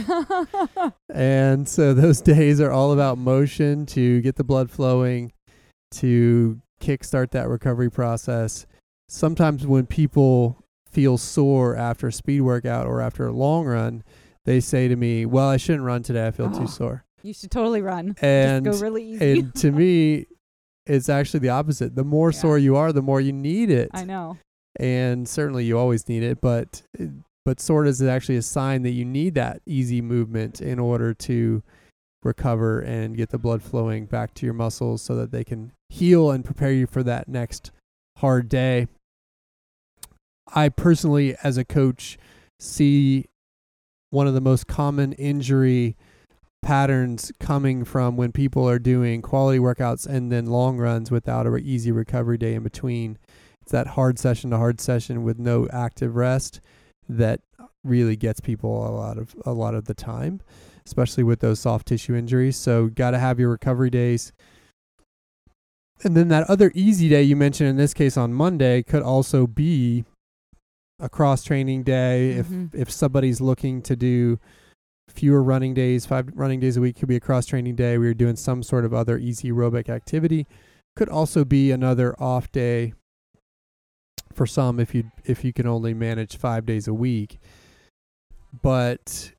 And so those days are all about motion to get the blood flowing, to kickstart that recovery process. Sometimes when people feel sore after a speed workout or after a long run, they say to me, "Well, I shouldn't run today. I feel Oh, too ah. sore." You should totally run. And Just go really easy. and to me, it's actually the opposite. The more Yeah. sore you are, the more you need it. I know. And certainly you always need it, but but soreness is actually a sign that you need that easy movement in order to recover and get the blood flowing back to your muscles so that they can heal and prepare you for that next hard day. I personally as a coach see one of the most common injury patterns coming from when people are doing quality workouts and then long runs without a re- easy recovery day in between. It's that hard session to hard session with no active rest that really gets people a lot of a lot of the time, especially with those soft tissue injuries. So got to have your recovery days. And then that other easy day you mentioned in this case on Monday could also be a cross training day Mhm. if if somebody's looking to do fewer running days, five running days a week could be a cross training day. We were doing some sort of other easy aerobic activity. Could also be another off day for some if you if you can only manage five days a week. But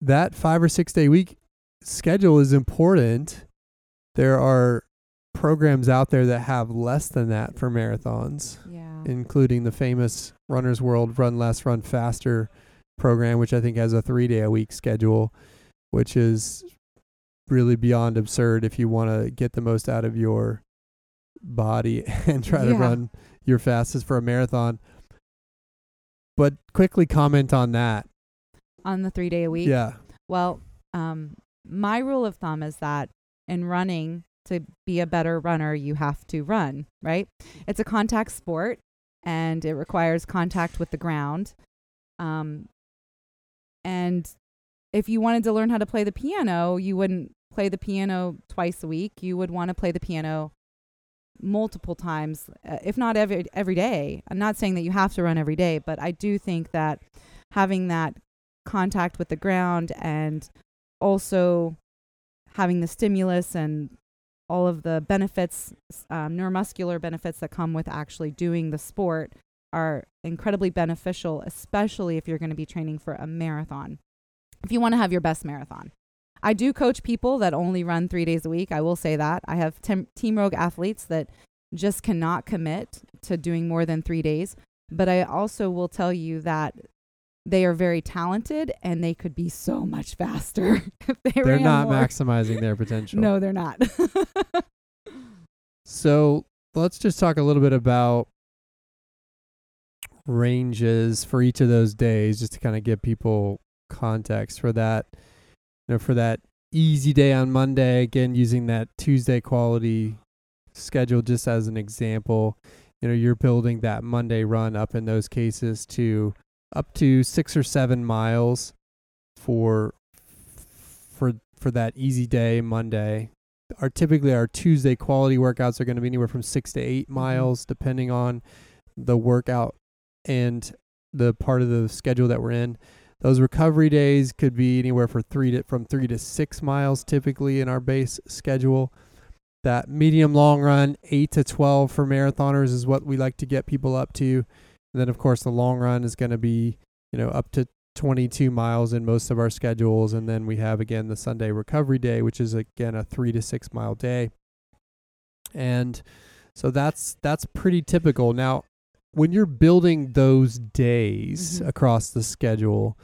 that five or six day week schedule is important. There are programs out there that have less than that for marathons Yeah. including the famous Runner's World Run Less, Run Faster program, which I think has a three day a week schedule, which is really beyond absurd if you want to get the most out of your body and try to run your fastest for a marathon. But quickly comment on that. On the three day a week. Yeah. Well, um, my rule of thumb is that in running, to be a better runner, you have to run, right? It's a contact sport and it requires contact with the ground. Um, and if you wanted to learn how to play the piano, you wouldn't play the piano twice a week. You would want to play the piano multiple times, uh, if not every every day. I'm not saying that you have to run every day, but I do think that having that contact with the ground and also having the stimulus and all of the benefits, um, neuromuscular benefits that come with actually doing the sport are incredibly beneficial, especially if you're going to be training for a marathon. If you want to have your best marathon. I do coach people that only run three days a week. I will say that. I have tem- Team Rogue athletes that just cannot commit to doing more than three days. But I also will tell you that they are very talented and they could be so much faster if they They're not more. maximizing their potential. No, they're not. So let's just talk a little bit about ranges for each of those days, just to kind of give people context for that. You know, for that easy day on Monday, again using that Tuesday quality schedule just as an example. You know, you're building that Monday run up in those cases to up to six or seven miles for for for that easy day Monday our typically our Tuesday quality workouts are going to be anywhere from six to 8 Mhm. miles, depending on the workout and the part of the schedule that we're in. Those recovery days could be anywhere for three to from three to six miles, typically in our base schedule. That medium long run, eight to twelve for marathoners, is what we like to get people up to. And then, of course, the long run is going to be, you know, up to 22 miles in most of our schedules. And then we have again the Sunday recovery day, which is again a three to six mile day. And so that's that's pretty typical. Now, when you're building those days Mhm. across the schedule,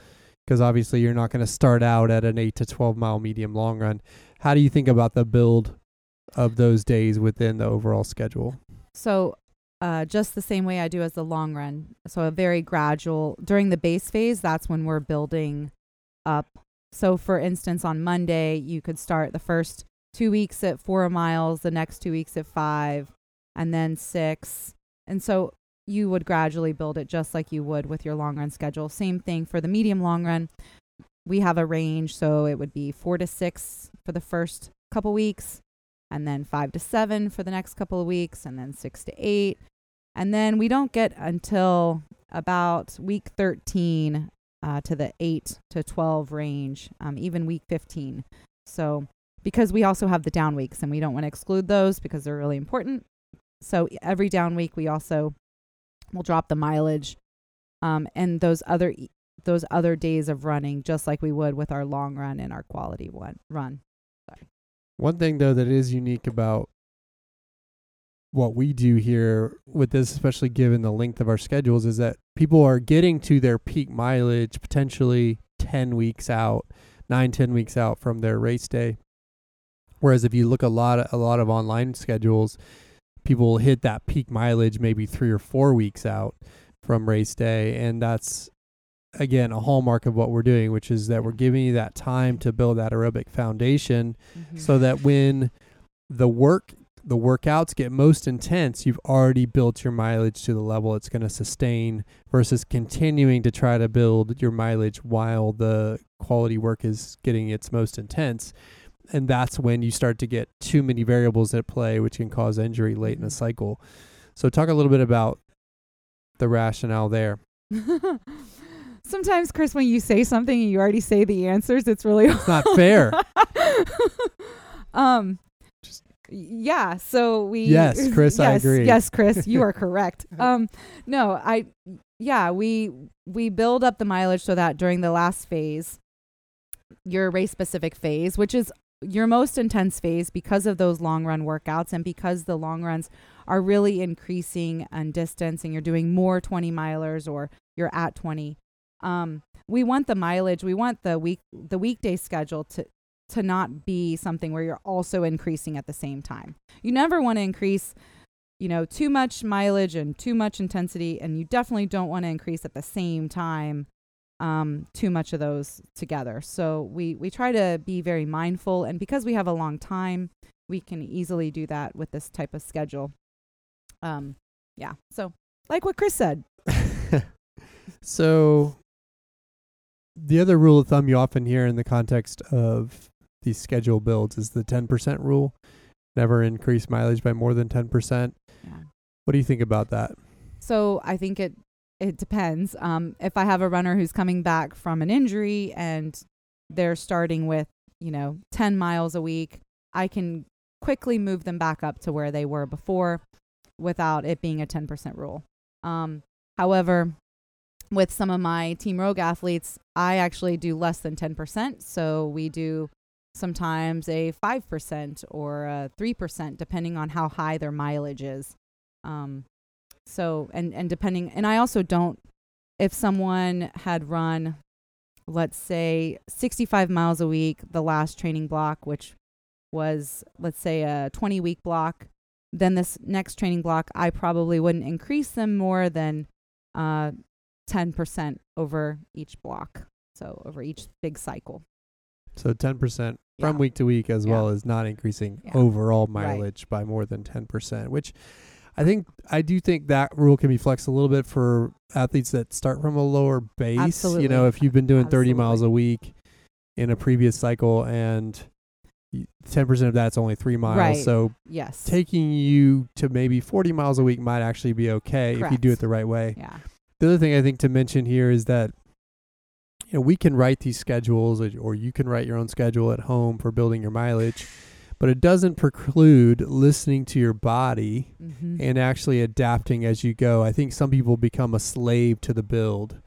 because obviously you're not going to start out at an eight to 12 mile medium long run, how do you think about the build of those days within the overall schedule? So, uh, just the same way I do as the long run. So, a very gradual during the base phase, that's when we're building up. So, for instance, on Monday, you could start the first two weeks at four miles, the next two weeks at five, and then six. And so, you would gradually build it just like you would with your long run schedule. Same thing for the medium long run. we have a range, so it would be four to six for the first couple weeks, and then five to seven for the next couple of weeks, and then six to eight. And then we don't get until about week 13 uh, to the 8 to 12 range, um, even week 15. So, because we also have the down weeks and we don't want to exclude those because they're really important. So, every down week, we also will drop the mileage um, and those other those other days of running just like we would with our long run and our quality one run. Sorry. One thing though that is unique about what we do here with this, especially given the length of our schedules, is that people are getting to their peak mileage potentially 10 weeks out, nine, 10 weeks out from their race day. Whereas if you look a lot of, a lot of online schedules, people will hit that peak mileage maybe three or four weeks out from race day. And that's again a hallmark of what we're doing, which is that we're giving you that time to build that aerobic foundation mm-hmm. so that when the work the workouts get most intense, you've already built your mileage to the level it's going to sustain versus continuing to try to build your mileage while the quality work is getting its most intense. And that's when you start to get too many variables at play, which can cause injury late in the Mhm. cycle. So, talk a little bit about the rationale there. Sometimes, Chris, when you say something and you already say the answers, it's really It's not fair. um, Just- yeah. So we. Yes, Chris, I agree. Yes, Chris, you are correct. Um, no, I. Yeah, we we build up the mileage so that during the last phase, your race specific phase, which is your most intense phase because of those long run workouts and because the long runs are really increasing in distance and you're doing more 20 milers or you're at 20 um, we want the mileage we want the week the weekday schedule to to not be something where you're also increasing at the same time. You never want to increase you know too much mileage and too much intensity and you definitely don't want to increase at the same time um, too much of those together. So we we try to be very mindful and because we have a long time we can easily do that with this type of schedule. Um yeah so like what chris said. So the other rule of thumb you often hear in the context of these schedule builds is the 10% rule. Never increase mileage by more than 10% yeah. What do you think about that? So I think it it depends. Um, if I have a runner who's coming back from an injury and they're starting with you know ten miles a week, I can quickly move them back up to where they were before, without it being a ten percent rule. Um, however, with some of my Team Rogue athletes, I actually do less than ten percent. So we do sometimes a five percent or a three percent, depending on how high their mileage is. Um, so and and depending and I also don't if someone had run let's say 65 miles a week the last training block which was let's say a 20 week block then this next training block I probably wouldn't increase them more than uh 10% over each block so over each big cycle so 10% from Yeah. week to week as Yeah. well as not increasing Yeah. overall Right. mileage by more than 10% which i think i do think that rule can be flexed a little bit for athletes that start from a lower base Absolutely. you know if you've been doing 30 miles a week in a previous cycle and 10% of that's only three miles Right. so yes taking you to maybe 40 miles a week might actually be okay if you do it the right way. yeah The other thing I think to mention here is that you know we can write these schedules or you can write your own schedule at home for building your mileage, but it doesn't preclude listening to your body mm-hmm. and actually adapting as you go. I think some people become a slave to the build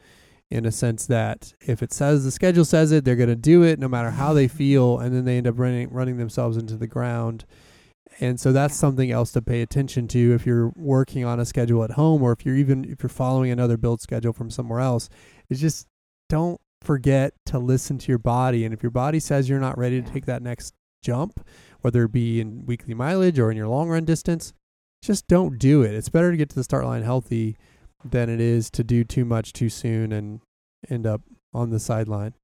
in a sense that if it says the schedule says it, they're going to do it no matter how they feel and then they end up running running themselves into the ground. And so that's something else to pay attention to if you're working on a schedule at home or if you're even if you're following another build schedule from somewhere else. Is just don't forget to listen to your body and if your body says you're not ready to take that next jump, whether it be in weekly mileage or in your long run distance, just don't do it. It's better to get to the start line healthy than it is to do too much too soon and end up on the sideline.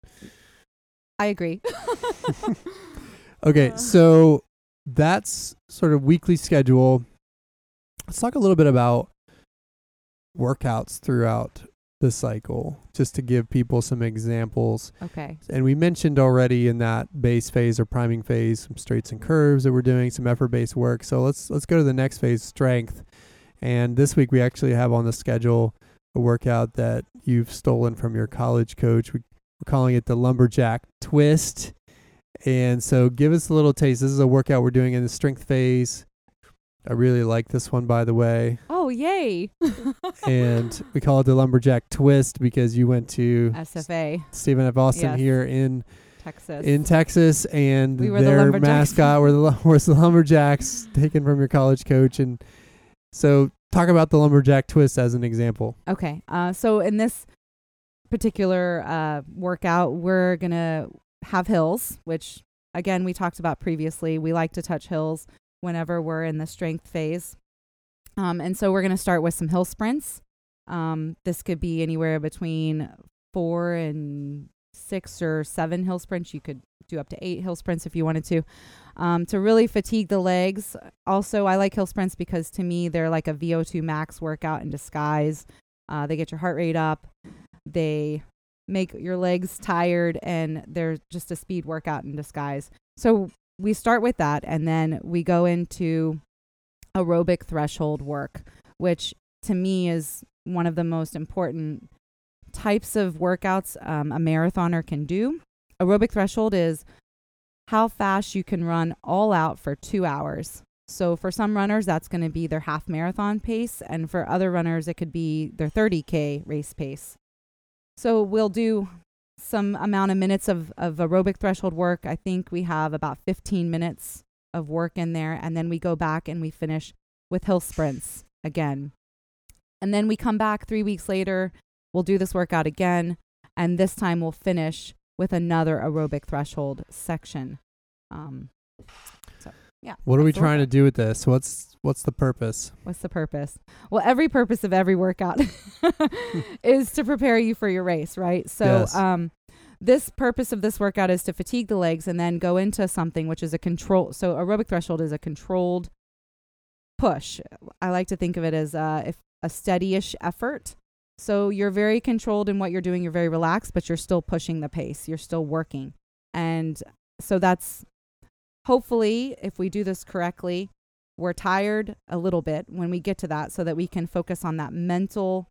I agree Okay, Uh. so that's sort of weekly schedule. Let's talk a little bit about workouts throughout the cycle, just to give people some examples. Okay. And we mentioned already in that base phase or priming phase some straights and curves that we're doing, some effort based work. So let's let's go to the next phase, strength. And this week we actually have on the schedule a workout that you've stolen from your college coach. We, we're calling it the lumberjack twist. And so give us a little taste. This is a workout we're doing in the strength phase. I really like this one, by the way. Oh, yay. and we call it the lumberjack twist because you went to SFA, Stephen F. Austin Yes. here in Texas. in Texas, and We were the their Lumberjacks. mascot were the was the lumberjacks taken from your college coach. And so, talk about the lumberjack twist as an example. Okay. Uh, so in this particular uh, workout, we're going to have hills, which again, we talked about previously. We like to touch hills whenever we're in the strength phase. Um, and so we're going to start with some hill sprints. Um, this could be anywhere between four and six or seven hill sprints. You could do up to eight hill sprints if you wanted to. Um, to really fatigue the legs. Also, I like hill sprints because to me, they're like a VO2 max workout in disguise. Uh, they get your heart rate up. They make your legs tired, and they're just a speed workout in disguise. So we start with that, and then we go into aerobic threshold work, which to me is one of the most important types of workouts um, a marathoner can do. Aerobic threshold is how fast you can run all out for two hours. So for some runners, that's going to be their half marathon pace, and for other runners, it could be their 30k race pace. So we'll do some amount of minutes of, of aerobic threshold work. I think we have about 15 minutes of work in there, and then we go back and we finish with hill sprints again. And then we come back three weeks later, we'll do this workout again, and this time we'll finish with another aerobic threshold section. Um, yeah. What are we trying to do with this? What's what's the purpose? What's the purpose? Well, every purpose of every workout is to prepare you for your race, right? So, Yes. um, this purpose of this workout is to fatigue the legs and then go into something which is a control. So, aerobic threshold is a controlled push. I like to think of it as uh, if a steady-ish effort. So you're very controlled in what you're doing. You're very relaxed, but you're still pushing the pace. You're still working, and so that's hopefully if we do this correctly, we're tired a little bit when we get to that so that we can focus on that mental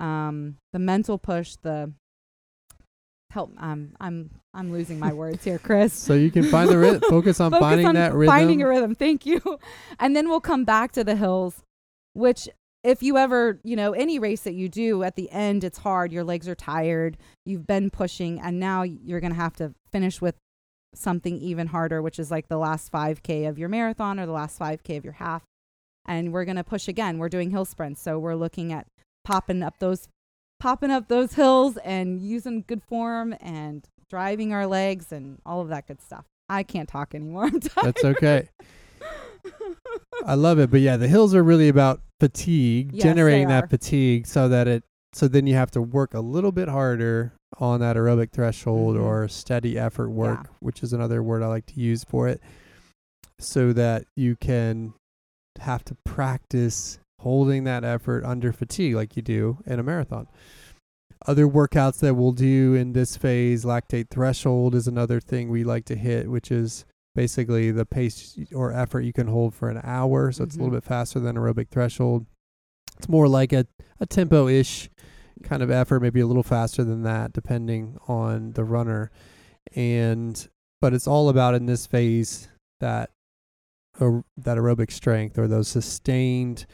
um the mental push the help um i'm i'm losing my words here chris So you can find the rhythm. Focus on Focus finding on that rhythm. finding a rhythm thank you and then we'll come back to the hills which if you ever you know any race that you do at the end it's hard your legs are tired you've been pushing and now you're going to have to finish with something even harder which is like the last 5k of your marathon or the last 5k of your half. And we're going to push again. We're doing hill sprints so we're looking at popping up those popping up those hills and using good form and driving our legs and all of that good stuff. I can't talk anymore. That's okay. I love it, but yeah, the hills are really about fatigue, Yes, generating that fatigue, so that it so then you have to work a little bit harder on that aerobic threshold Mhm. or steady effort work, Yeah. which is another word I like to use for it, so that you can have to practice holding that effort under fatigue like you do in a marathon. Other workouts that we'll do in this phase, lactate threshold is another thing we like to hit, which is basically the pace or effort you can hold for an hour. So it's a little Mhm. bit faster than aerobic threshold. It's more like a, a tempo ish kind of effort, maybe a little faster than that, depending on the runner. And but it's all about in this phase that that aerobic strength or those sustained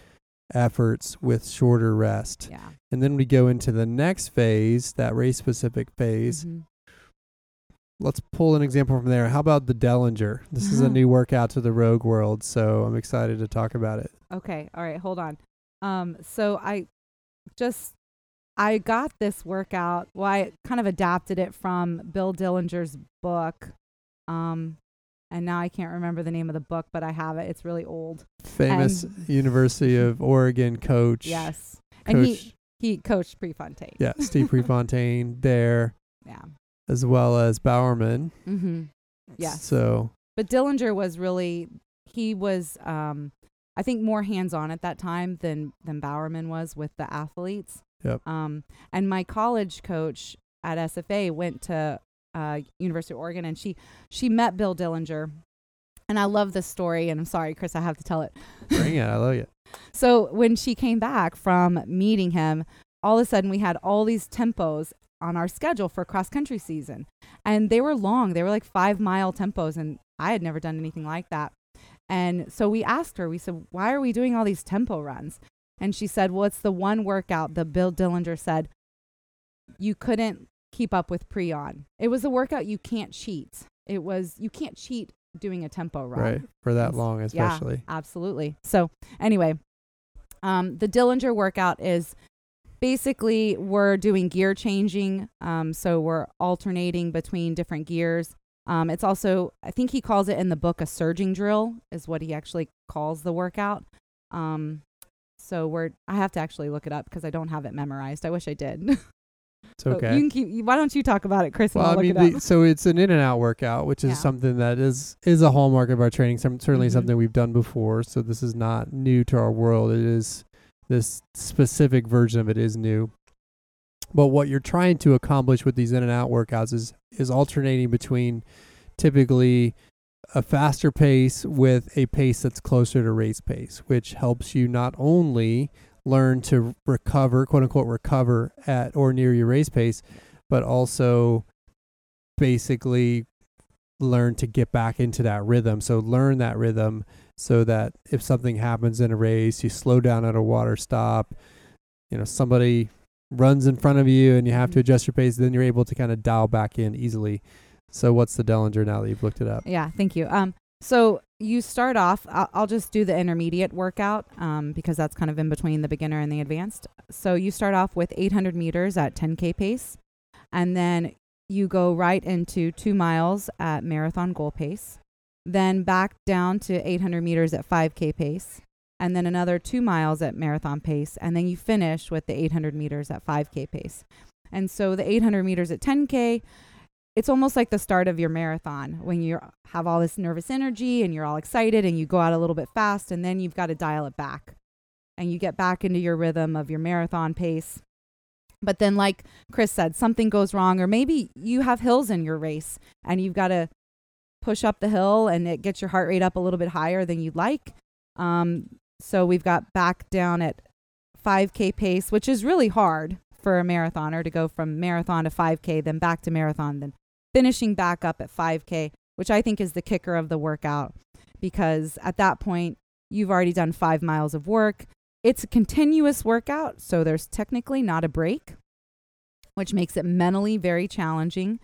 efforts with shorter rest. yeah And then we go into the next phase, that race specific phase. Mm-hmm. Let's pull an example from there. How about the Dellinger? This is a new workout to the Rogue World, so I'm excited to talk about it. Okay. All right. Hold on. Um, so I just I got this workout. Well, I kind of adapted it from Bill Dellinger's book. Um, and now I can't remember the name of the book, but I have it. It's really old. Famous University of Oregon coach. Yes. Coach, And he he coached Prefontaine. yeah, Steve Prefontaine there, Yeah. as well as Bowerman. Mm-hmm. Yes. So But Dellinger was really he was um I think more hands on at that time than than Bowerman was with the athletes. Yep. Um, and my college coach at SFA went to uh, University of Oregon, and she she met Bill Dellinger, and I love this story. And I'm sorry, Chris, I have to tell it. Bring it. I love it. So when she came back from meeting him, all of a sudden we had all these tempos on our schedule for cross country season. And they were long. They were like five mile tempos. And I had never done anything like that. And so we asked her, we said, why are we doing all these tempo runs? And she said, well, it's the one workout that Bill Dellinger said you couldn't keep up with pre on. It was a workout you can't cheat. It was, you can't cheat doing a tempo run. Right. For that long, especially. Yeah, absolutely. So anyway, um, the Dellinger workout is basically we're doing gear changing. Um, so we're alternating between different gears. Um, it's also, I think he calls it in the book a surging drill is what he actually calls the workout. Um, so we're, I have to actually look it up because I don't have it memorized. I wish I did. It's okay. you can keep, why don't you talk about it, Chris? and Well, I mean, it the, so it's an in and out workout, which is Yeah. something that is is a hallmark of our training. Some certainly Mhm. something we've done before. So this is not new to our world. It is this specific version of it is new. But what you're trying to accomplish with these in and out workouts is is alternating between typically a faster pace with a pace that's closer to race pace, which helps you not only learn to recover, quote unquote, recover at or near your race pace, but also basically learn to get back into that rhythm. So learn that rhythm so that if something happens in a race, you slow down at a water stop, you know, somebody runs in front of you and you have to Mhm. adjust your pace, then you're able to kind of dial back in easily. So what's the Dellinger now that you've looked it up? Yeah, thank you. Um, so you start off. I'll, I'll just do the intermediate workout um, because that's kind of in between the beginner and the advanced. So you start off with 800 meters at 10k pace, and then you go right into two miles at marathon goal pace, then back down to 800 meters at 5k pace, and then another two miles at marathon pace, and then you finish with the 800 meters at 5k pace. And so the 800 meters at 10k it's almost like the start of your marathon when you have all this nervous energy and you're all excited and you go out a little bit fast and then you've got to dial it back and you get back into your rhythm of your marathon pace. But then, like Chris said, something goes wrong, or maybe you have hills in your race and you've got to push up the hill and it gets your heart rate up a little bit higher than you'd like. Um, so we've got back down at 5K pace, which is really hard for a marathoner to go from marathon to 5K, then back to marathon, then finishing back up at 5K, which I think is the kicker of the workout because at that point, you've already done five miles of work. It's a continuous workout, so there's technically not a break, which makes it mentally very challenging.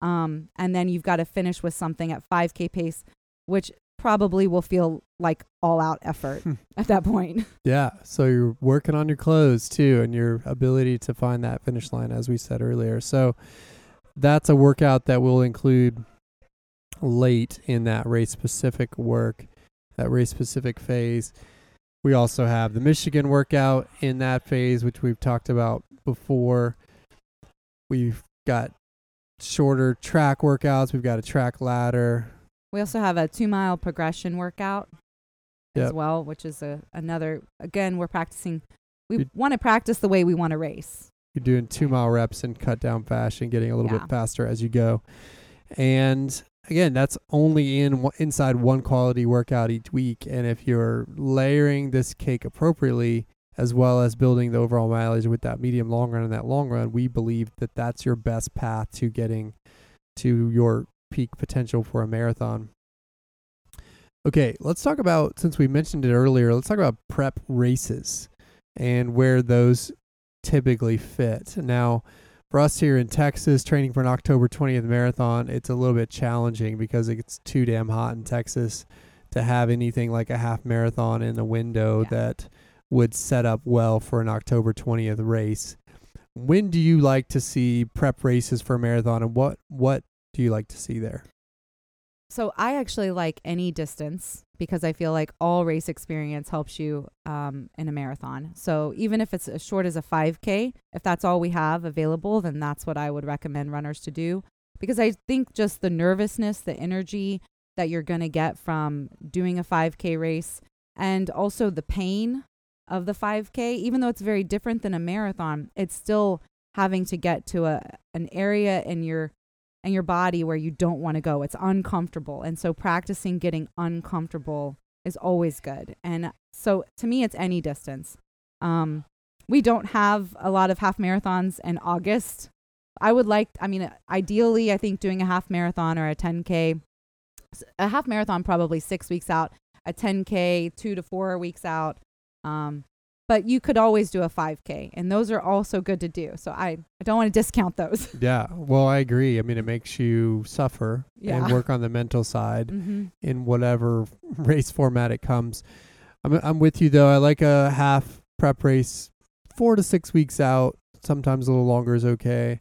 Um, and then you've got to finish with something at 5K pace, which probably will feel like all out effort at that point. Yeah. So you're working on your clothes too and your ability to find that finish line, as we said earlier. So that's a workout that will include late in that race specific work, that race specific phase. We also have the Michigan workout in that phase, which we've talked about before. We've got shorter track workouts. We've got a track ladder. We also have a two mile progression workout as well, which is a, another, again, we're practicing. We want to practice the way we want to race. You're doing two mile reps in cut down fashion, getting a little Yeah. bit faster as you go. And again, that's only in one- inside one quality workout each week. And if you're layering this cake appropriately, as well as building the overall mileage with that medium long run and that long run, we believe that that's your best path to getting to your peak potential for a marathon. Okay, let's talk about since we mentioned it earlier, let's talk about prep races and where those typically fit. Now, for us here in Texas, training for an October 20th marathon, it's a little bit challenging because it's too damn hot in Texas to have anything like a half marathon in a window Yeah. that would set up well for an October 20th race. When do you like to see prep races for a marathon and what what do you like to see there? So I actually like any distance because I feel like all race experience helps you um, in a marathon. So even if it's as short as a 5K, if that's all we have available, then that's what I would recommend runners to do. Because I think just the nervousness, the energy that you're going to get from doing a 5K race, and also the pain of the 5K, even though it's very different than a marathon, it's still having to get to a an area in your in your body where you don't want to go. It's uncomfortable. And so practicing getting uncomfortable is always good. And so to me it's any distance. Um we don't have a lot of half marathons in August. I would like I mean ideally I think doing a half marathon or a 10k a half marathon probably 6 weeks out, a 10k 2 to 4 weeks out. Um but you could always do a 5k and those are also good to do so i, I don't want to discount those Yeah. Well, I agree. I mean, it makes you suffer Yeah. and work on the mental side mm-hmm. in whatever race format it comes. I'm I'm with you though. I like a half prep race, four to six weeks out. Sometimes a little longer is okay.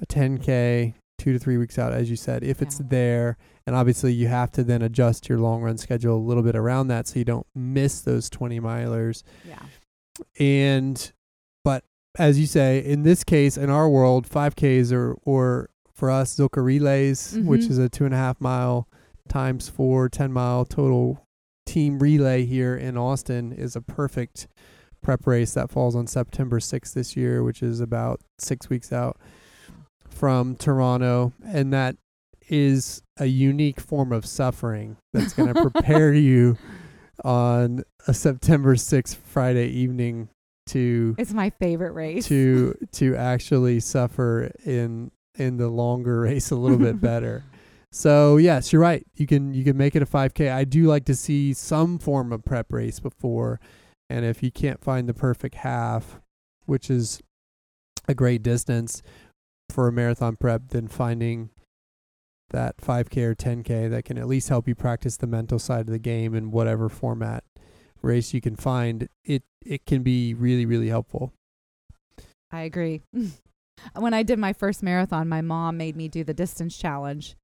A 10k, two to three weeks out, as you said, if it's there. And obviously, you have to then adjust your long run schedule a little bit around that so you don't miss those 20 milers. yeah And, but as you say, in this case, in our world, 5Ks or, or for us, Zilker relays, which Mhm. is a two and a half mile times four, 10 mile total team relay here in Austin, is a perfect prep race that falls on September 6th this year, which is about six weeks out from Toronto. And that is a unique form of suffering that's going to prepare you on a September 6th Friday evening to it's my favorite race to to actually suffer in in the longer race a little bit better. So yes, you're right. You can you can make it a 5K. I do like to see some form of prep race before, and if you can't find the perfect half, which is a great distance for a marathon prep, then finding that 5K or 10K that can at least help you practice the mental side of the game in whatever format race you can find. It it can be really really helpful. i agree when i did my first marathon my mom made me do the distance challenge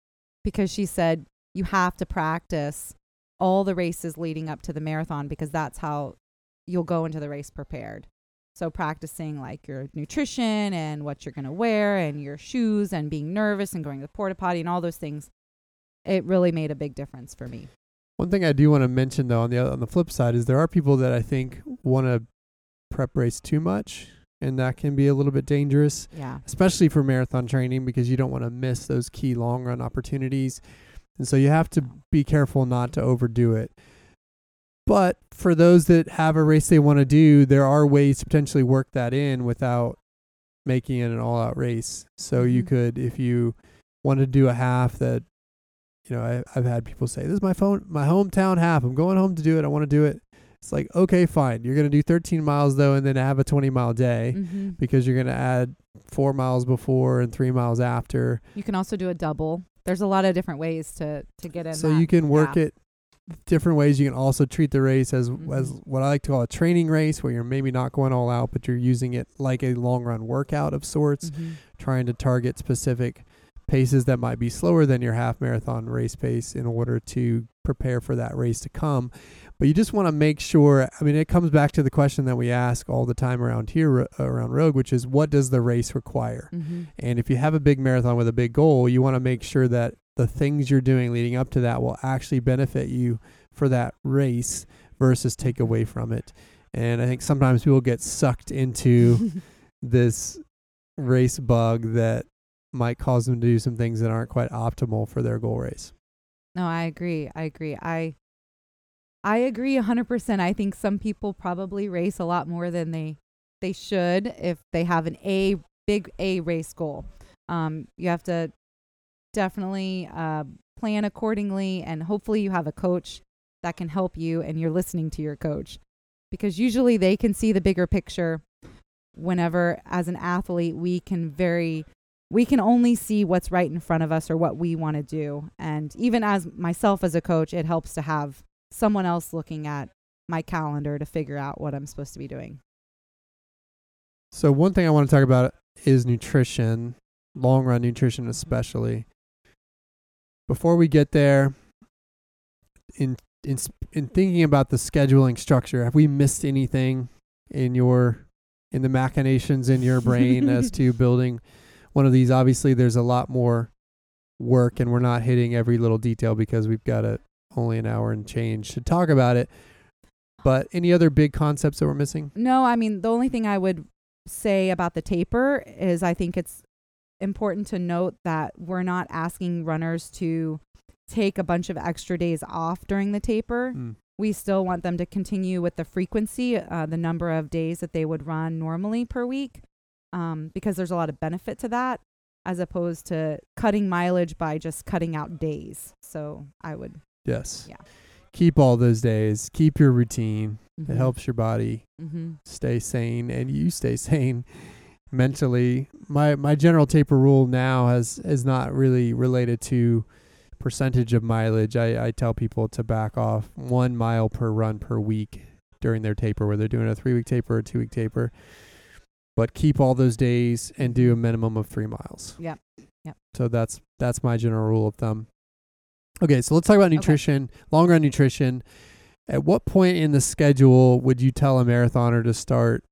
because she said you have to practice all the races leading up to the marathon because that's how you'll go into the race prepared so practicing like your nutrition and what you're going to wear and your shoes and being nervous and going to the porta potty and all those things it really made a big difference for me One thing I do want to mention though on the on the flip side is there are people that I think want to prep race too much and that can be a little bit dangerous, yeah especially for marathon training because you don't want to miss those key long run opportunities. And so you have to be careful not to overdo it. But for those that have a race they want to do, there are ways to potentially work that in without making it an all out race. So you Mhm. could if you want to do a half that you know, I, I've had people say, "This is my phone, my hometown half. I'm going home to do it. I want to do it." It's like, okay, fine. You're gonna do 13 miles though, and then have a 20 mile day hmm because you're gonna add four miles before and three miles after. You can also do a double. There's a lot of different ways to to get in. so you can work it different ways. You can also treat the race as as Mhm. what I like to call a training race, where you're maybe not going all out, but you're using it like a long run workout of sorts, Mhm. trying to target specific paces that might be slower than your half marathon race pace in order to prepare for that race to come. But you just want to make sure. I mean, it comes back to the question that we ask all the time around here, uh, around Rogue, which is what does the race require? Mhm. And if you have a big marathon with a big goal, you want to make sure that the things you're doing leading up to that will actually benefit you for that race versus take away from it. And I think sometimes people get sucked into this race bug that might cause them to do some things that aren't quite optimal for their goal race. No, I agree. I agree. I I agree 100%. I think some people probably race a lot more than they they should if they have an A big A race goal. Um you have to definitely uh plan accordingly and hopefully you have a coach that can help you and you're listening to your coach because usually they can see the bigger picture whenever as an athlete we can very we can only see what's right in front of us or what we want to do. And even as myself as a coach, it helps to have someone else looking at my calendar to figure out what I'm supposed to be doing. So one thing I want to talk about is nutrition, long run nutrition especially. Before we get there, in in in thinking about the scheduling structure, have we missed anything in your in the machinations in your brain as to building one of these? Obviously, there's a lot more work, and we're not hitting every little detail because we've got a only an hour and change to talk about it. But any other big concepts that we're missing? No, I mean, the only thing I would say about the taper is I think it's important to note that we're not asking runners to take a bunch of extra days off during the taper. Mm. We still want them to continue with the frequency, uh, the number of days that they would run normally per week, um, because there's a lot of benefit to that, as opposed to cutting mileage by just cutting out days. So I would. Yes. Yeah. Keep all those days. Keep your routine. mhm, It helps your body mhm. stay sane and you stay sane mentally. My my general taper rule now has is not really related to percentage of mileage. I, I tell people to back off one mile per run per week during their taper, whether they're doing a three week taper or two week taper. But keep all those days and do a minimum of three miles. Yep. Yep. So that's that's my general rule of thumb. Okay, so let's talk about nutrition, long run nutrition. At what point in the schedule would you tell a marathoner to start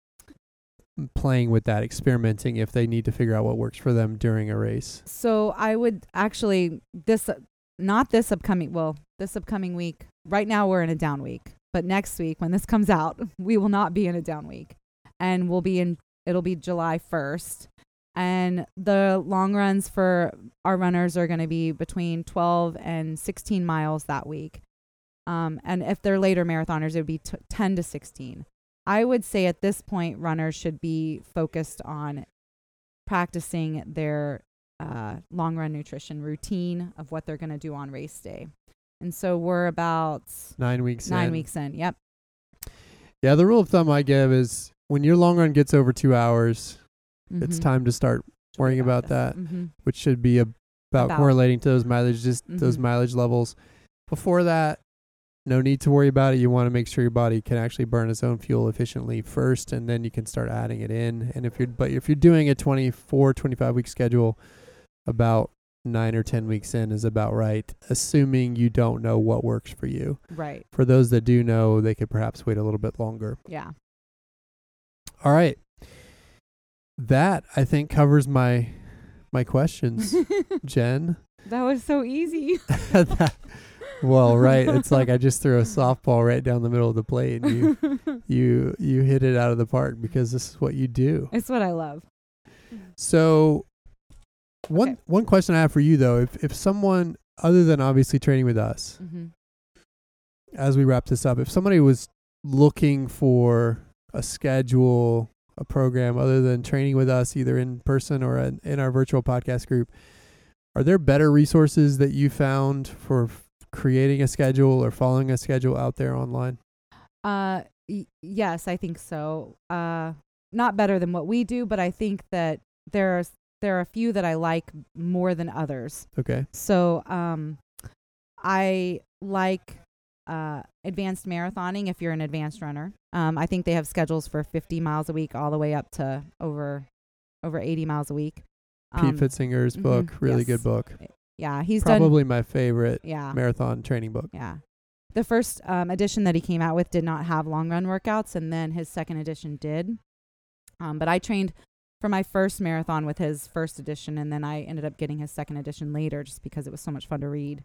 playing with that, experimenting if they need to figure out what works for them during a race? So I would actually this not this upcoming well this upcoming week. Right now we're in a down week, but next week when this comes out, we will not be in a down week, and we'll be in. It'll be July first, and the long runs for our runners are going to be between 12 and 16 miles that week. Um, and if they're later marathoners, it would be t- 10 to 16. I would say at this point, runners should be focused on practicing their uh, long run nutrition routine of what they're going to do on race day. And so we're about Nine weeks. nine in. weeks in. Yep. Yeah, the rule of thumb I give is when your long run gets over two hours, it's Mhm. time to start worrying about that, Mhm. which should be ab- about, About- correlating to those mileage, just those Mhm. mileage levels. Before that, no need to worry about it. You want to make sure your body can actually burn its own fuel efficiently first, and then you can start adding it in. And if you're, but if you're doing a 24, 25 week schedule, about nine or 10 weeks in is about right, assuming you don't know what works for you. Right. For those that do know, they could perhaps wait a little bit longer. Yeah. All right. That I think covers my my questions, Jen. that was so easy. That- well, right. It's like I just threw a softball right down the middle of the plate and you you you hit it out of the park because this is what you do. it's what I love. So one Okay. one question I have for you though, if if someone other than obviously training with us, hmm as we wrap this up, if somebody was looking for a schedule, a program other than training with us, either in person or in, in our virtual podcast group, are there better resources that you found for f- creating a schedule or following a schedule out there online? Uh, y- yes, I think so. Uh, not better than what we do, but I think that there's there are a few that I like more than others. Okay. So, um, I like uh, advanced marathoning if you're an advanced runner. Um, I think they have schedules for 50 miles a week all the way up to over over 80 miles a week. Pete Um, Pfitzinger's mhm, book, really yes. good book. Yeah, he's done. Probably my favorite Yeah, marathon training book. yeah. The first um, edition that he came out with did not have long run workouts, and then his second edition did. Um, but I trained for my first marathon with his first edition, and then I ended up getting his second edition later just because it was so much fun to read.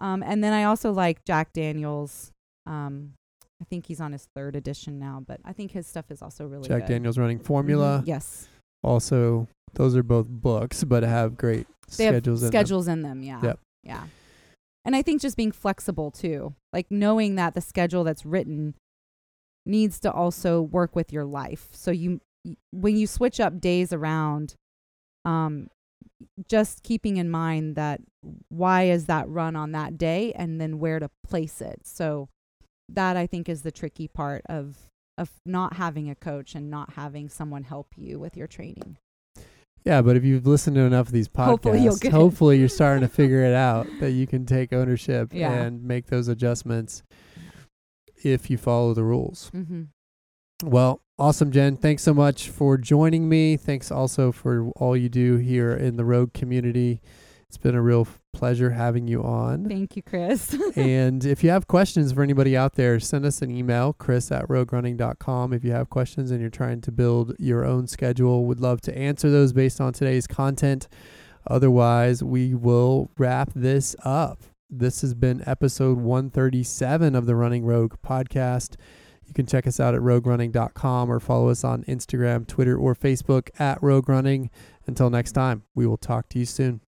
Um, and then I also like Jack Daniels. Um, I think he's on his third edition now, but I think his stuff is also really Jack good. Daniels running formula. Mhm, Yes, Also, those are both books, but have great they schedules have in them. schedules in them. Yeah, Yep. yeah. And I think just being flexible too, like knowing that the schedule that's written needs to also work with your life. So you, when you switch up days around, um, just keeping in mind that why is that run on that day, and then where to place it. So that I think is the tricky part of of not having a coach and not having someone help you with your training. Yeah, but if you've listened to enough of these podcasts, Hopefully you'll hopefully you're starting to figure it out that you can take ownership Yeah. and make those adjustments if you follow the rules. Mm-hmm. Well, awesome, Jen. Thanks so much for joining me. Thanks also for all you do here in the Rogue community. It's been a real pleasure having you on. Thank you, Chris. and if you have questions for anybody out there, send us an email, chris at roguerunning.com. If you have questions and you're trying to build your own schedule, would love to answer those based on today's content. Otherwise, we will wrap this up. This has been episode 137 of the Running Rogue podcast. You can check us out at roguerunning.com or follow us on Instagram, Twitter, or Facebook at Rogue Running. Until next time, we will talk to you soon.